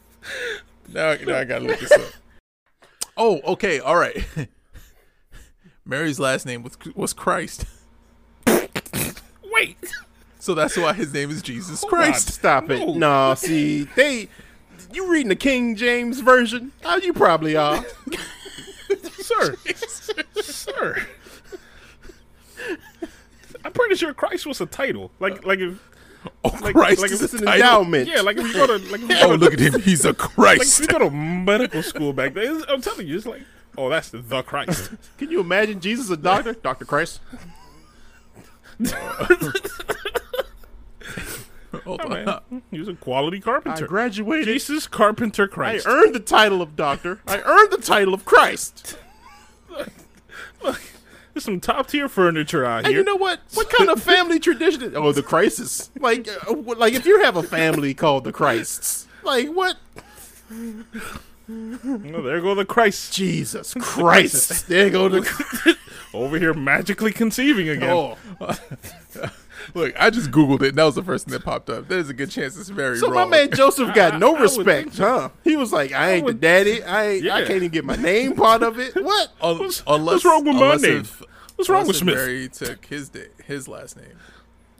Now, I- now I gotta look this up. Oh, okay. All right. Mary's last name was was Christ, Wait. so that's why his name is Jesus on. Christ. Stop it. No. No, see, they. You reading the King James version? Oh, you probably are. Sir. Sir. I'm pretty sure Christ was a title. Like like if Oh, Like, Christ like is if the It's an title. endowment. Yeah, like if you go to like if you Oh, go to, look at him. He's a like Christ. if you go to medical school back then. I'm telling you, it's like, oh, that's the, the Christ. Can you imagine Jesus a doctor? Doctor Christ. Hold Oh, on. man, he was a quality I carpenter. graduated. Jesus Carpenter Christ. I earned the title of doctor. I earned the title of Christ. There's some top tier furniture out here. And here. you know what? What kind of family tradition? Is, oh, the Christs. Like, uh, like if you have a family called the Christs, like what? Oh, there go the Christ Jesus Christ! there go the. over here magically conceiving again. Oh, Look, I just Googled it, and that was the first thing that popped up. There's a good chance it's very so wrong. my man Joseph got no I would think respect, huh? He was like, "I ain't the daddy. I ain't, I can't even get my name part of it. What? What's- unless, what's wrong with my name? If, What's wrong with Smith? Mary took his da- his last name,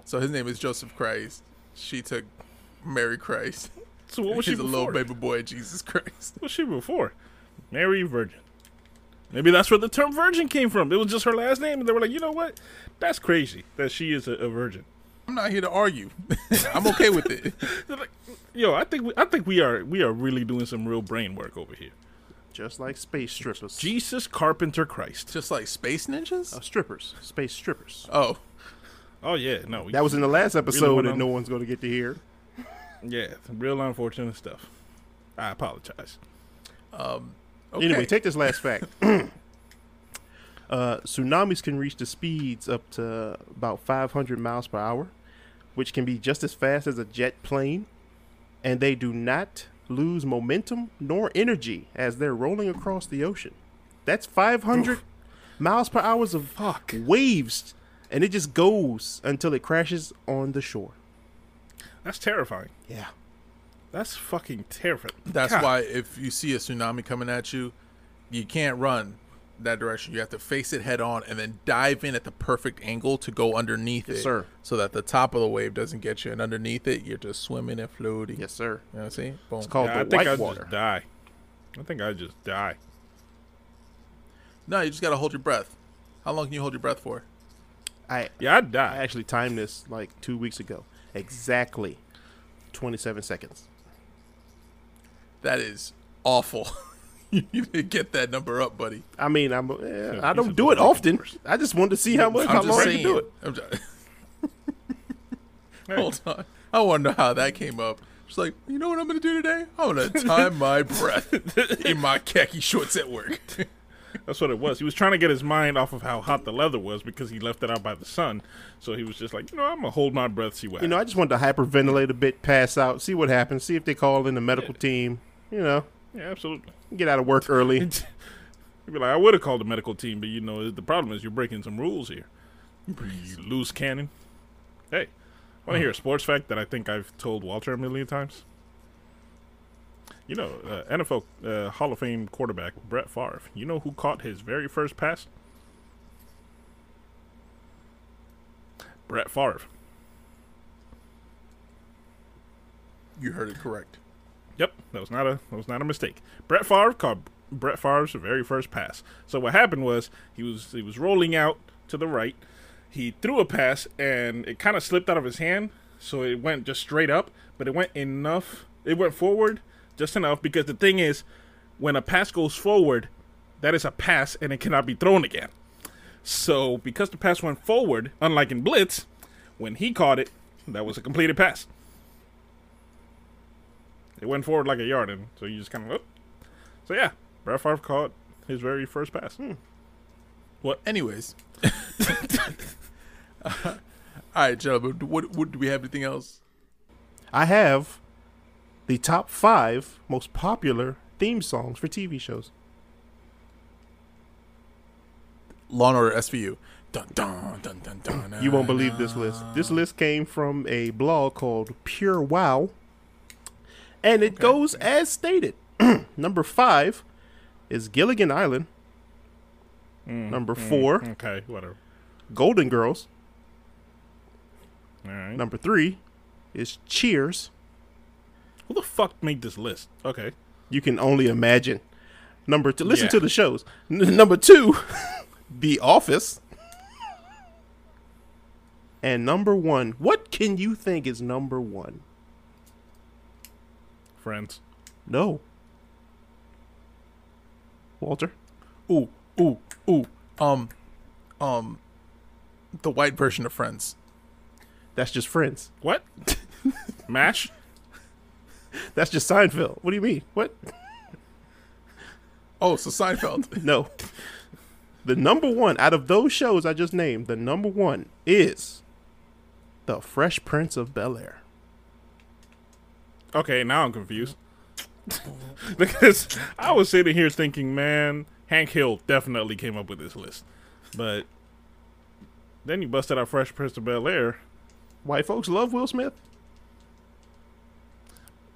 so his name is Joseph Christ. She took Mary Christ. So what was she She's a little baby boy, Jesus Christ. What was she before? Mary Virgin. Maybe that's where the term virgin came from. It was just her last name, and they were like, you know what? That's crazy that she is a, a virgin. I'm not here to argue. I'm okay with it. Like, Yo, I think we, I think we are we are really doing some real brain work over here. Just like space strippers. Jesus Carpenter Christ. Just like space ninjas. Uh, strippers, space strippers. Oh, Oh yeah, no, we, That was in the last episode went that no one's going to get to hear. yeah, real unfortunate stuff. I apologize. Okay. Anyway, take this last fact. uh, tsunamis can reach the speeds up to about 500 miles per hour, which can be just as fast as a jet plane, and they do not lose momentum nor energy as they're rolling across the ocean. That's 500 miles per hour of Fuck. waves, and it just goes until it crashes on the shore. That's terrifying. Yeah. That's fucking terrifying. That's God. why if you see a tsunami coming at you, you can't run that direction. You have to face it head on and then dive in at the perfect angle to go underneath Yes, it. sir. So that the top of the wave doesn't get you. And underneath it, you're just swimming and floating. Yes, sir. You know what I'm saying? Boom. It's called Yeah, I think white I water. just die. I think I just die. No, you just got to hold your breath. How long can you hold your breath for? I Yeah, I'd I actually timed this like two weeks ago. Exactly 27 seconds. That is awful. you need to get that number up, buddy. I mean, I'm, eh, I don't do it often. person. I just wanted to see how much, I'm how just long I can do it. I'm just, Hold on. I want to know how that came up. She's like, you know what I'm going to do today? I'm going to time my breath in my khaki shorts at work. That's what it was. He was trying to get his mind off of how hot the leather was because he left it out by the sun. So he was just like, you know, I'm gonna hold my breath, see what. You know, I just wanted to hyperventilate a bit, pass out, see what happens, see if they call in the medical team. You know, yeah, absolutely. get out of work early. You'd be like, I would have called the medical team, but you know, the problem is you're breaking some rules here. You loose cannon. Hey, want to hear a sports fact that I think I've told Walter a million times? You know, uh, NFL uh, Hall of Fame quarterback Brett Favre. You know who caught his very first pass? Brett Favre. You heard it correct. Yep, that was not a that was not a mistake. Brett Favre caught Brett Favre's very first pass. So what happened was he was he was rolling out to the right. He threw a pass and it kind of slipped out of his hand, so it went just straight up, but it went enough. It went forward just enough because the thing is, when a pass goes forward, that is a pass and it cannot be thrown again. So because the pass went forward, unlike in blitz, when he caught it, that was a completed pass. It went forward like a yard, and so you just kind of. Oh. look. So yeah, Brett Favre caught his very first pass. Hmm. Well, anyways. Uh, all right, gentlemen. What, what do we have? Anything else? I have the top five most popular theme songs for TV shows. Law and Order SVU. Dun, dun, dun, dun, dun, You won't believe this list. This list came from a blog called Pure Wow, and it goes as stated. Number five is Gilligan Island. Mm, number mm, four, Okay, whatever. Golden Girls. All right. Number three is Cheers. Who the fuck made this list? Okay. You can only imagine. Number two, listen Yeah. to the shows. N- number two, The Office. And number one, what can you think is number one? Friends. No. Walter? Ooh, ooh, ooh. Um, um, the white version of Friends. That's just Friends. What? Mash? That's just Seinfeld. What do you mean? What? Oh, so Seinfeld. No. The number one out of those shows I just named, the number one is The Fresh Prince of Bel Air. Okay, now I'm confused. because I was sitting here thinking, man, Hank Hill definitely came up with this list. But then you busted out Fresh Prince of Bel Air. White folks love Will Smith.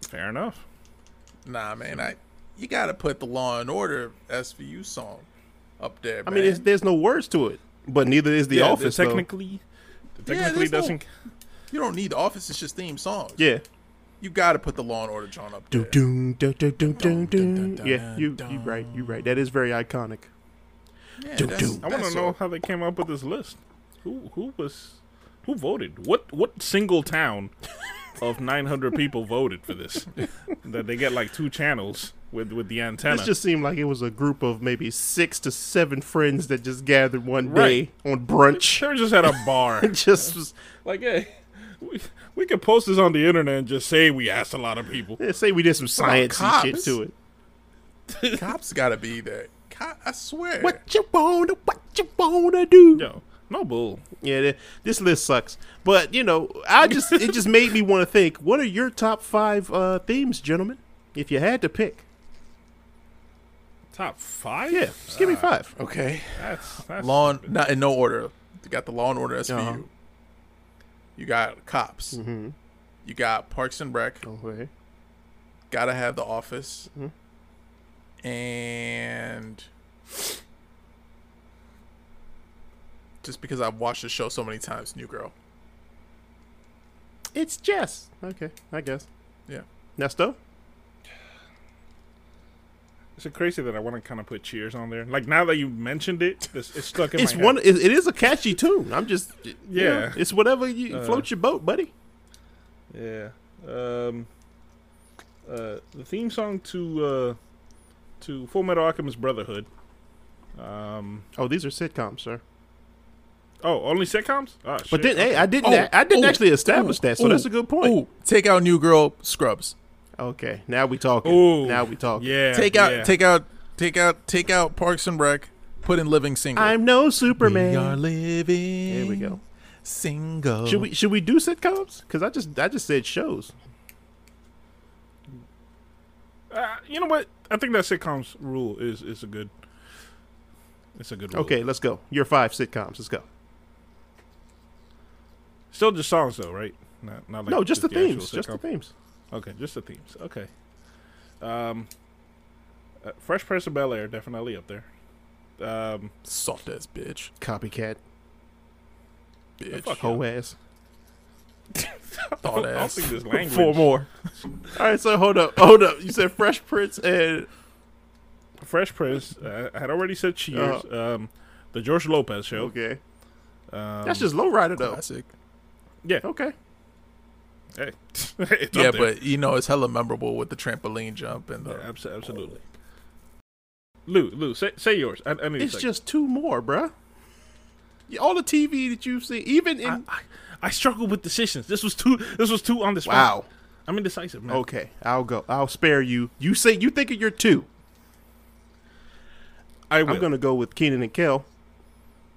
Fair enough. nah, man. I you gotta put the Law and Order SVU song up there. I mean, it's, there's no words to it, but neither is The Yeah, Office. though. technically, Yeah, technically there's no- doesn't. you don't need the Office. It's just theme songs. Yeah. You gotta put the Law and Order John up there. Do, do, do, do, do, do. dun, Yeah, you dun, you right, you right. That is very iconic. Yeah, Do, that's- do. I want that's to know all. how they came up with this list. Who who was who voted? What what single town of 900 people voted for this? that they get like two channels with with the antenna. This just seemed like it was a group of maybe six to seven friends that just gathered one day Right. on brunch. they were just at a bar. just was, like, hey, we, we could post this on the internet and just say we asked a lot of people. yeah, say we did some science cops? shit to it. Cops gotta be there. Co- I swear. What you wanna, what you wanna do? Yo, no bull. Yeah, th- this list sucks. But you know, I just it just made me want to think. What are your top five uh, themes, gentlemen? If you had to pick, Top five? yeah, just give me five. Okay. That's that's Law and, not in no order. You got the Law and Order SVU. Uh-huh. You got Cops. Mm-hmm. You got Parks and Rec. Okay. Gotta have The Office. Mhm. And just because I've watched the show so many times, New Girl. It's Jess. Okay, I guess. Yeah. Nesto. Is it crazy that I want to kind of put Cheers on there? Like now that you mentioned it, it's, it's stuck in It's my head. one. It, it is a catchy tune. I'm just. you Yeah. know, it's whatever you Uh, float your boat, buddy. Yeah. Um. Uh, the theme song to uh, to Fullmetal Alchemist Brotherhood. Um. Oh, these are sitcoms, sir. Oh, only sitcoms? Oh, shit. But then, hey, I didn't. Oh, I didn't oh, actually establish oh, that, so oh, that's a good point. Ooh, take out New Girl Scrubs. Okay, now we talking. Ooh. now we talking. Yeah. Take out, yeah. take out, take out, take out Parks and Rec. Put in Living Single. I'm no Superman. We are living. There we go. Single. Should we should we do sitcoms? Because I just I just said shows. Uh, you know what? I think that sitcoms rule is is a good. It's a good. Rule. Okay, let's go. Your five sitcoms. Let's go. Still just songs though, right? Not not like no, just the actual themes. Just the themes. Okay, just the themes. Okay. Um, uh, Fresh Prince of Bel Air definitely up there. Um, Soft ass bitch. Copycat. Bitch. fuck Hoe ass. Thought I don't ass. think this language. Four more. All right, so hold up, hold up. You said Fresh Prince and Fresh Prince. Uh, I had already said Cheers. Um, the George Lopez show. okay. Um, That's just lowrider though. Classic. yeah. Okay. Hey, it's Yeah, up but you know it's hella memorable with the trampoline jump and the. Yeah, absolutely. Lou, Lou, say say yours. I, I need It's just two more, bruh. All the TV that you've seen, even in I, I, I struggle with decisions. This was too. This was too on the spot. wow. I'm indecisive, man. Okay, I'll go. I'll spare you. You say you think of your two. I will. I'm gonna go with Kenan and Kel.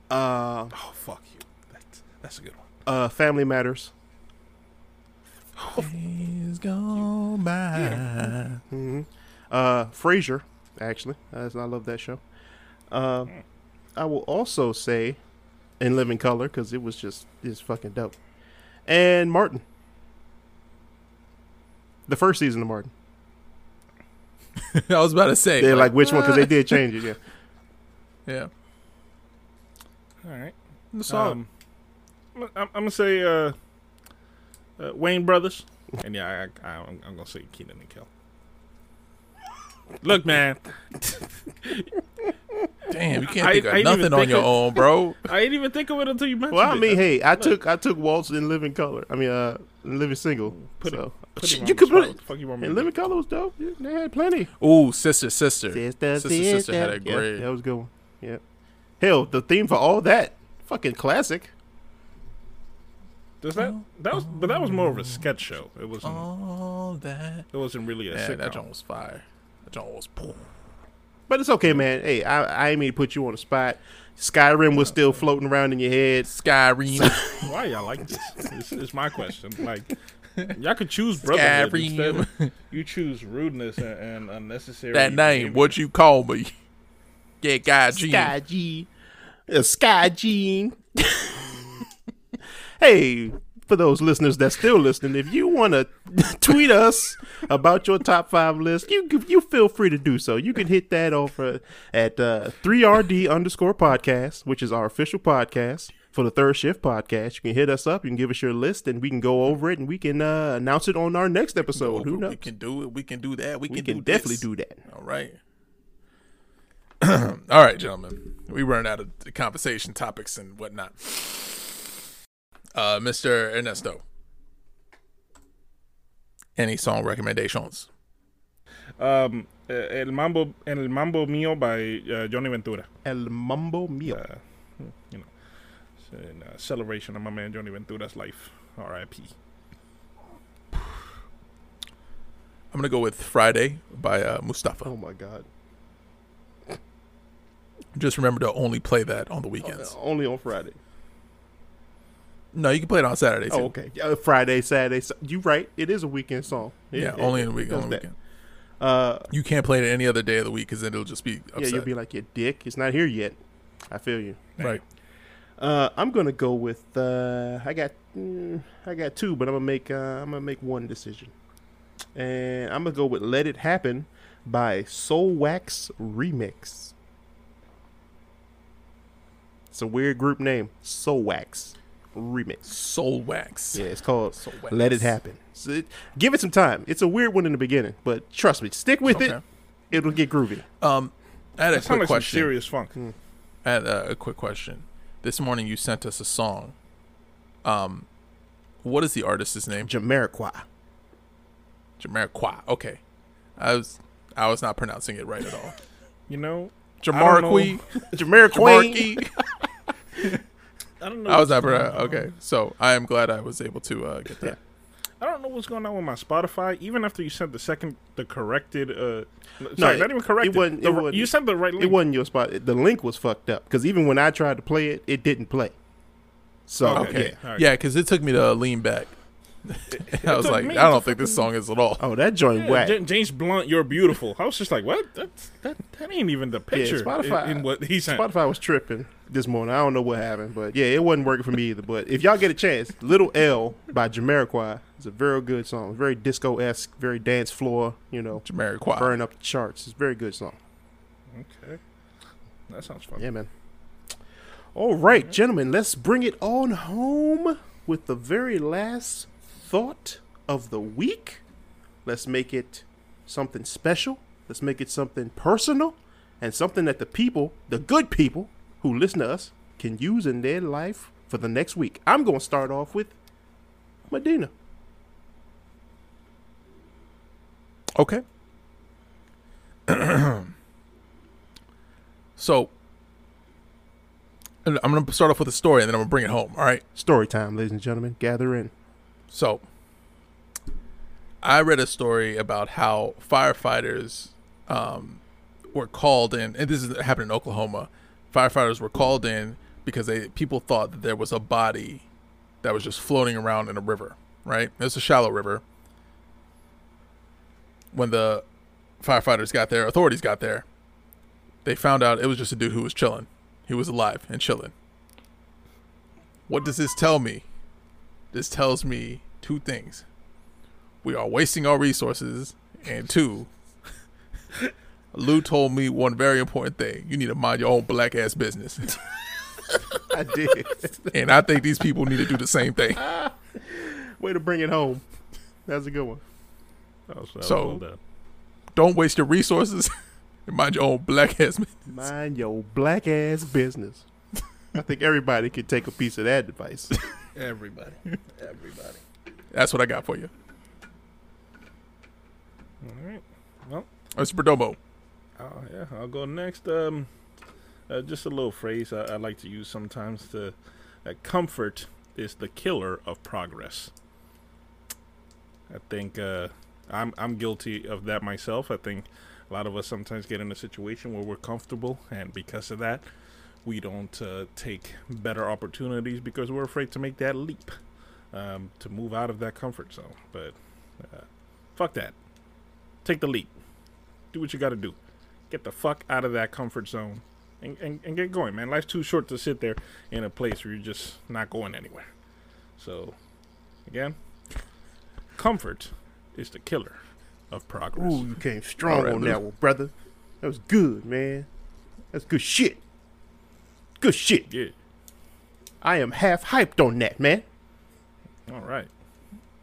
Uh, Oh fuck you. That's that's a good one. uh, Family Matters. Days gone by. hmm Uh, Frasier, actually, As I love that show. Uh, I will also say, In Living Color, because it was just it's fucking dope. And Martin, the first season of Martin. I was about to say. They're like which one? Because they did change it. Yeah. Yeah. All right. The song. Um, I'm, I'm gonna say uh, uh, Wayans Brothers, and yeah, I, I, I'm, I'm gonna say Kenan and Kel. Look, man, Damn, you can't I- think I of didn't even nothing on think your of- own, bro. I didn't even think of it until you mentioned it. Well, I it. mean, hey, I took I took Waltz in Living Color. I mean, uh, Living Single. Put it- so put him you could put it. the fuck you want me And to do? Living Color was dope. Yeah, They had plenty. Ooh, sister, sister, Sister, sister, sister had a Yeah, great. that was a good one. Yeah. Hell, the theme for all that fucking classic. Does that that was but that was more of a sketch show. It wasn't All that. it wasn't really a Yeah, sitcom. that joint was fire. That joint was. boom. But it's okay, man. Hey, I I ain't mean to put you on the spot. Skyrim was still floating around in your head. Skyrim. Why y'all like this? This is my question. Like y'all could choose brotherhood instead. Skyrim. You choose rudeness and, and unnecessary. that name. behavior. What you call me? Yeah, guy G. Sky G. Uh, Sky Gene. hey, for those listeners that's still listening, if you want to tweet us about your top five list, you you feel free to do so. You can hit that over at uh, 3RD underscore podcast, which is our official podcast for the Third Shift podcast. You can hit us up. You can give us your list, and we can go over it, and we can uh, announce it on our next episode. Who knows? We can do it. We can do that. We, We can, can do definitely this. do that. All right. All right, gentlemen. We run out of the conversation topics and whatnot. Uh, Mr. Ernesto. Any song recommendations? Um, El Mambo El Mambo Mio by uh, Johnny Ventura. El Mambo Mio. Uh, you know, it's in uh, celebration of my man Johnny Ventura's life. R.I.P. I'm gonna go with Friday by uh, Mustafa. oh my God. Just remember to only play that on the weekends. Only on Friday. No, you can play it on Saturday too. Oh, okay. Uh, Friday, Saturday. Su- You right. It is a weekend song. It- Yeah, it- only in the it week. Only that. weekend. Uh, You can't play it any other day of the week because then it'll just be upset. yeah, you'll be like, "Your dick, it's not here yet." I feel you. right. Uh, I'm gonna go with. Uh, I got. Mm, I got two, but I'm gonna make. Uh, I'm gonna make one decision, and I'm gonna go with "Let It Happen" by Soulwax Remix. It's a weird group name, Soulwax Remix. Soulwax. Yeah, it's called Soulwax. Let It Happen. So it, give it some time. It's a weird one in the beginning, but trust me, stick with it. Okay. It'll get groovy. Um, I had a That quick like some question. serious funk. I had uh, a quick question. This morning you sent us a song. Um, what is the artist's name? Jamiroquai. Jamiroquai. Okay, I was I was not pronouncing it right at all. You know, Jamiroquai. Jamiroquai. Jamiroquai. I don't know. I was what's not going pronoun- on. okay. So I am glad I was able to uh, get that. I don't know what's going on with my Spotify. Even after you sent the second, the corrected, uh, No, sorry, it- not even corrected. it wasn't- The it wasn't- you sent the right link. It wasn't your spot. The link was fucked up because even when I tried to play it, it didn't play. So Okay. Okay. Yeah, alright. Yeah, because it took me to lean back. I was like, I don't think this song is at all. Oh, that joint Yeah, whack. J- James Blunt, you're beautiful. I was just like, what? That's, that that ain't even the picture Spotify- in, in what he sent. Spotify was tripping this morning. I don't know what happened, but yeah, it wasn't working for me either. But if y'all get a chance, "Little L" by Jamiroquai is a very good song. Very disco esque, very dance floor. You know, Jamiroquai. burn up the charts. It's a very good song. Okay, that sounds fun. Yeah, man. All right, gentlemen, let's bring it on home with the very last thought of the week. Let's make it something special. Let's make it something personal and something that the people, the good people who listen to us, can use in their life for the next week. I'm going to start off with Medina. Okay. so, I'm going to start off with a story and then I'm going to bring it home. All right. Story time, ladies and gentlemen. Gather in. So, I read a story about how firefighters um, were called in, and this is happened in Oklahoma. Firefighters were called in because they people thought that there was a body that was just floating around in a river. Right? It's a shallow river. When the firefighters got there, authorities got there, they found out it was just a dude who was chilling. He was alive and chilling. What does this tell me? This tells me two things. We are wasting our resources, and two, Lou told me one very important thing. You need to mind your own black ass business. I did. and I think these people need to do the same thing. Way to bring it home. That's a good one. That was, So- well. Don't waste your resources Mind your own black ass. man. Mind your black ass business. I think everybody could take a piece of that advice. Everybody. Everybody. That's what I got for you. All right. Well, Mr. Perdomo. uh, yeah, I'll go next. Um, uh, just a little phrase I, I like to use sometimes. To uh, comfort is the killer of progress. I think uh, I'm I'm guilty of that myself. I think a lot of us sometimes get in a situation where we're comfortable, and because of that, we don't uh, take better opportunities because we're afraid to make that leap, um, to move out of that comfort zone. But uh, fuck that. Take the leap. Do what you got to do. Get the fuck out of that comfort zone and, and, and get going, man. Life's too short to sit there in a place where you're just not going anywhere. So, again, comfort is the killer of progress. Ooh, you came strong right, on that one, brother. That was good, man. That's good shit. Good shit. Yeah. I am half hyped on that, man. All right.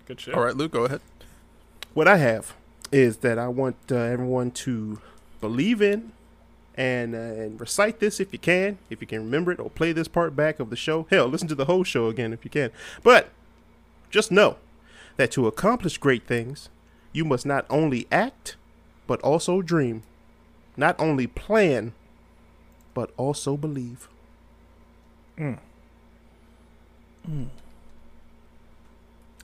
Good shit. All right, Luke, go ahead. What I have is that I want uh, everyone to believe in and uh, and recite this if you can, if you can remember it, or play this part back of the show. Hell, listen to the whole show again if you can. But just know that to accomplish great things, you must not only act, but also dream. Not only plan, but also believe. Mm. Mm.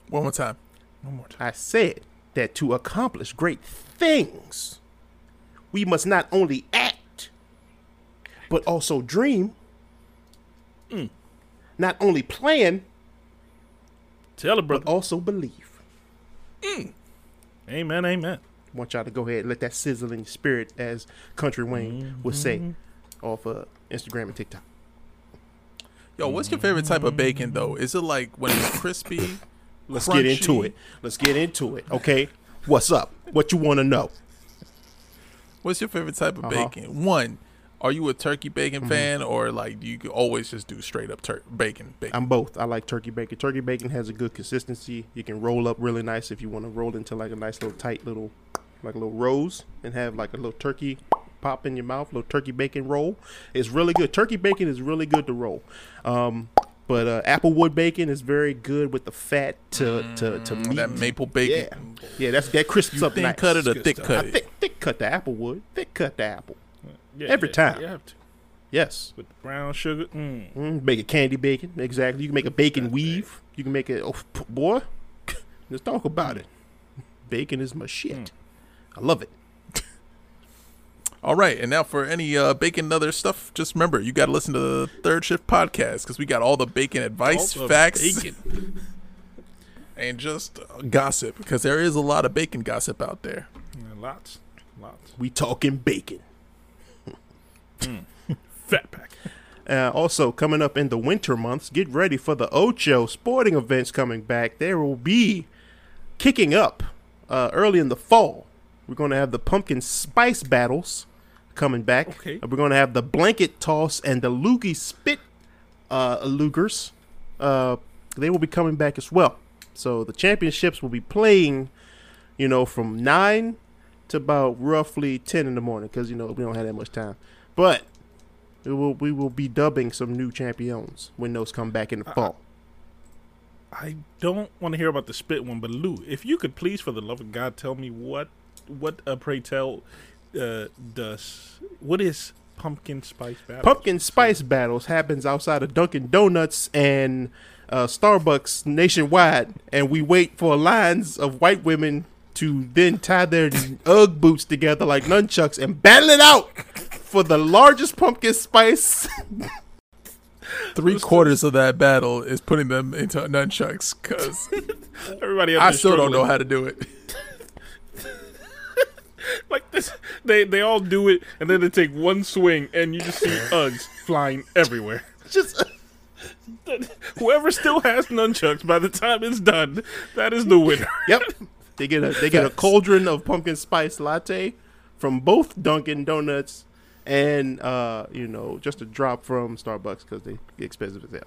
One more time. One more time. I said that to accomplish great things, we must not only act, but also dream. Mm. Not only plan, Tell it, but also believe. Amen. Amen. I want y'all to go ahead and let that sizzling spirit, as Country Wayne would say, mm-hmm. off uh, Instagram and TikTok. Yo, what's your favorite type of bacon though? Is it like when it's crispy? Let's get into it. Let's get into it. Okay, what's up? What you want to know? What's your favorite type of Uh-huh. Mm-hmm. bacon? One, are you a turkey bacon fan or like do you always just do straight up tur- bacon? Bacon. I'm both. I like turkey bacon. Turkey bacon has a good consistency. You can roll up really nice if you want to roll into like a nice little tight little, like a little rose, and have like a little turkey pop in your mouth. Little turkey bacon roll. It's really good. Turkey bacon is really good to roll. Um, but uh, applewood bacon is very good with the fat to to to meat. Mm, that maple bacon. yeah. yeah That's that crisps You up thin nice. cut it or thick stuff. Cut it? thick, thick cut the applewood. Thick cut the apple. Yeah, Every yeah, time. You have to. Yes. With the brown sugar. Mm. Mm, make a candy bacon. Exactly. You can make a bacon weave. You can make it. Oh, boy, let's talk about it. Bacon is my shit. I love it. All right, and now for any uh, bacon and other stuff, just remember you got to listen to the Third Shift podcast because we got all the bacon advice, All the facts, bacon. and just uh, gossip because there is a lot of bacon gossip out there. Yeah, lots. Lots. We talking bacon. Fat pack. Uh, also, coming up in the winter months, get ready for the Ocho sporting events coming back. There will be kicking up uh, early in the fall. We're going to have the pumpkin spice battles coming back. Okay. Uh, We're going to have the blanket toss and the loogie spit uh, lugers. Uh, they will be coming back as well. So the championships will be playing, you know, from nine to about roughly ten in the morning because you know we don't have that much time. But we will we will be dubbing some new champions when those come back in the fall. I don't want to hear about the spit one, but Lou, if you could please, for the love of God, tell me what, what uh, pray tell, uh, does what is pumpkin spice battle? Pumpkin spice battles happens outside of Dunkin' Donuts and uh, Starbucks nationwide, and we wait for lines of white women to then tie their UGG boots together like nunchucks and battle it out for the largest pumpkin spice. Three quarters of that battle is putting them into nunchucks because Everybody, I still don't know how to do it. Like this, they they all do it, and then they take one swing, and you just see Uggs flying everywhere. Just Whoever still has nunchucks by the time it's done, that is the winner. Yep. They get a they get a cauldron of pumpkin spice latte from both Dunkin' Donuts and uh, you know, just a drop from Starbucks because they expensive as hell.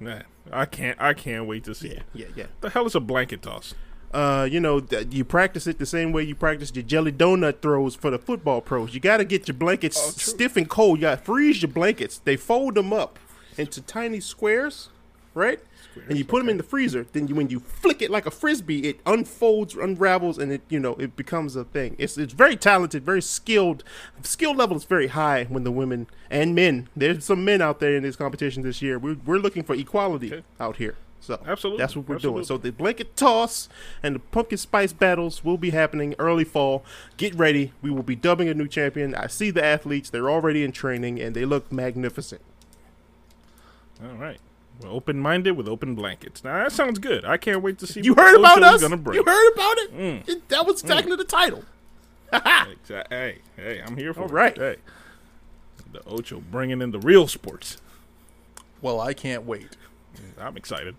Man, I can't I can't wait to see. Yeah, it. yeah, yeah. The hell is a blanket toss? Uh, you know, th- you practice it the same way you practice your jelly donut throws for the football pros. You got to get your blankets Oh, stiff and cold. You got to freeze your blankets. They fold them up into tiny squares, right? and you put them in the freezer. Then you, when you flick it like a frisbee, it unfolds, unravels, and it you know it becomes a thing. It's it's very talented, very skilled. Skill level is very high when the women and men. There's some men out there in this competition this year. We're we're looking for equality Okay. out here. So Absolutely. that's what we're doing. So the blanket toss and the pumpkin spice battles will be happening early fall. Get ready. We will be dubbing a new champion. I see the athletes. They're already in training and they look magnificent. All right. We're open minded with open blankets. Now that sounds good. I can't wait to see. You what heard about Ocho's us? Gonna bring. You heard about it? Mm. It- That was technically the title. Exa- Hey, hey, I'm here for All it. right. Hey, the Ocho bringing in the real sports. Well, I can't wait. I'm excited.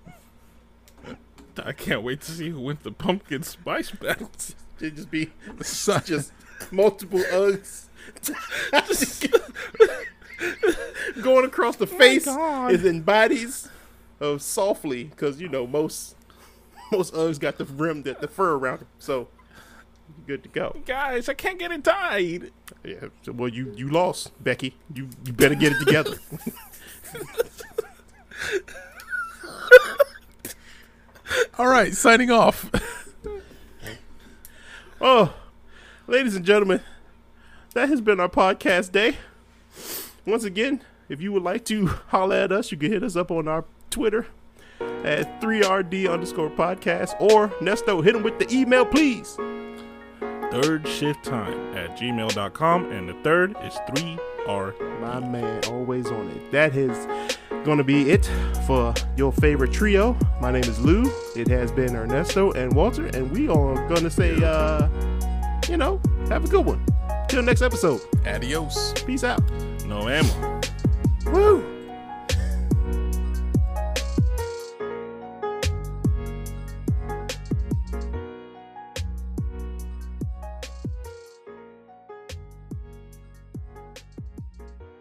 I can't wait to see who wins the pumpkin spice battles. It'd just be Such just multiple Uggs going across the face is in bodies of softly because you know most most Uggs got the rim that the fur around them, so good to go. Guys, I can't get it tied. Yeah, so, well you you lost, Becky. You you better get it together. All right, signing off. Oh, ladies and gentlemen, that has been our podcast day. Once again, if you would like to holler at us, you can hit us up on our Twitter at 3RD underscore podcast or Nesto, hit them with the email, please. Third shift time at gmail.com, and the third is 3R. My man, always on it. That is going to be it for your favorite trio. My name is Lou. It has been Ernesto and Walter, and we are going to say, uh, you know, have a good one. Till next episode. Adios. Peace out. No ammo. Woo!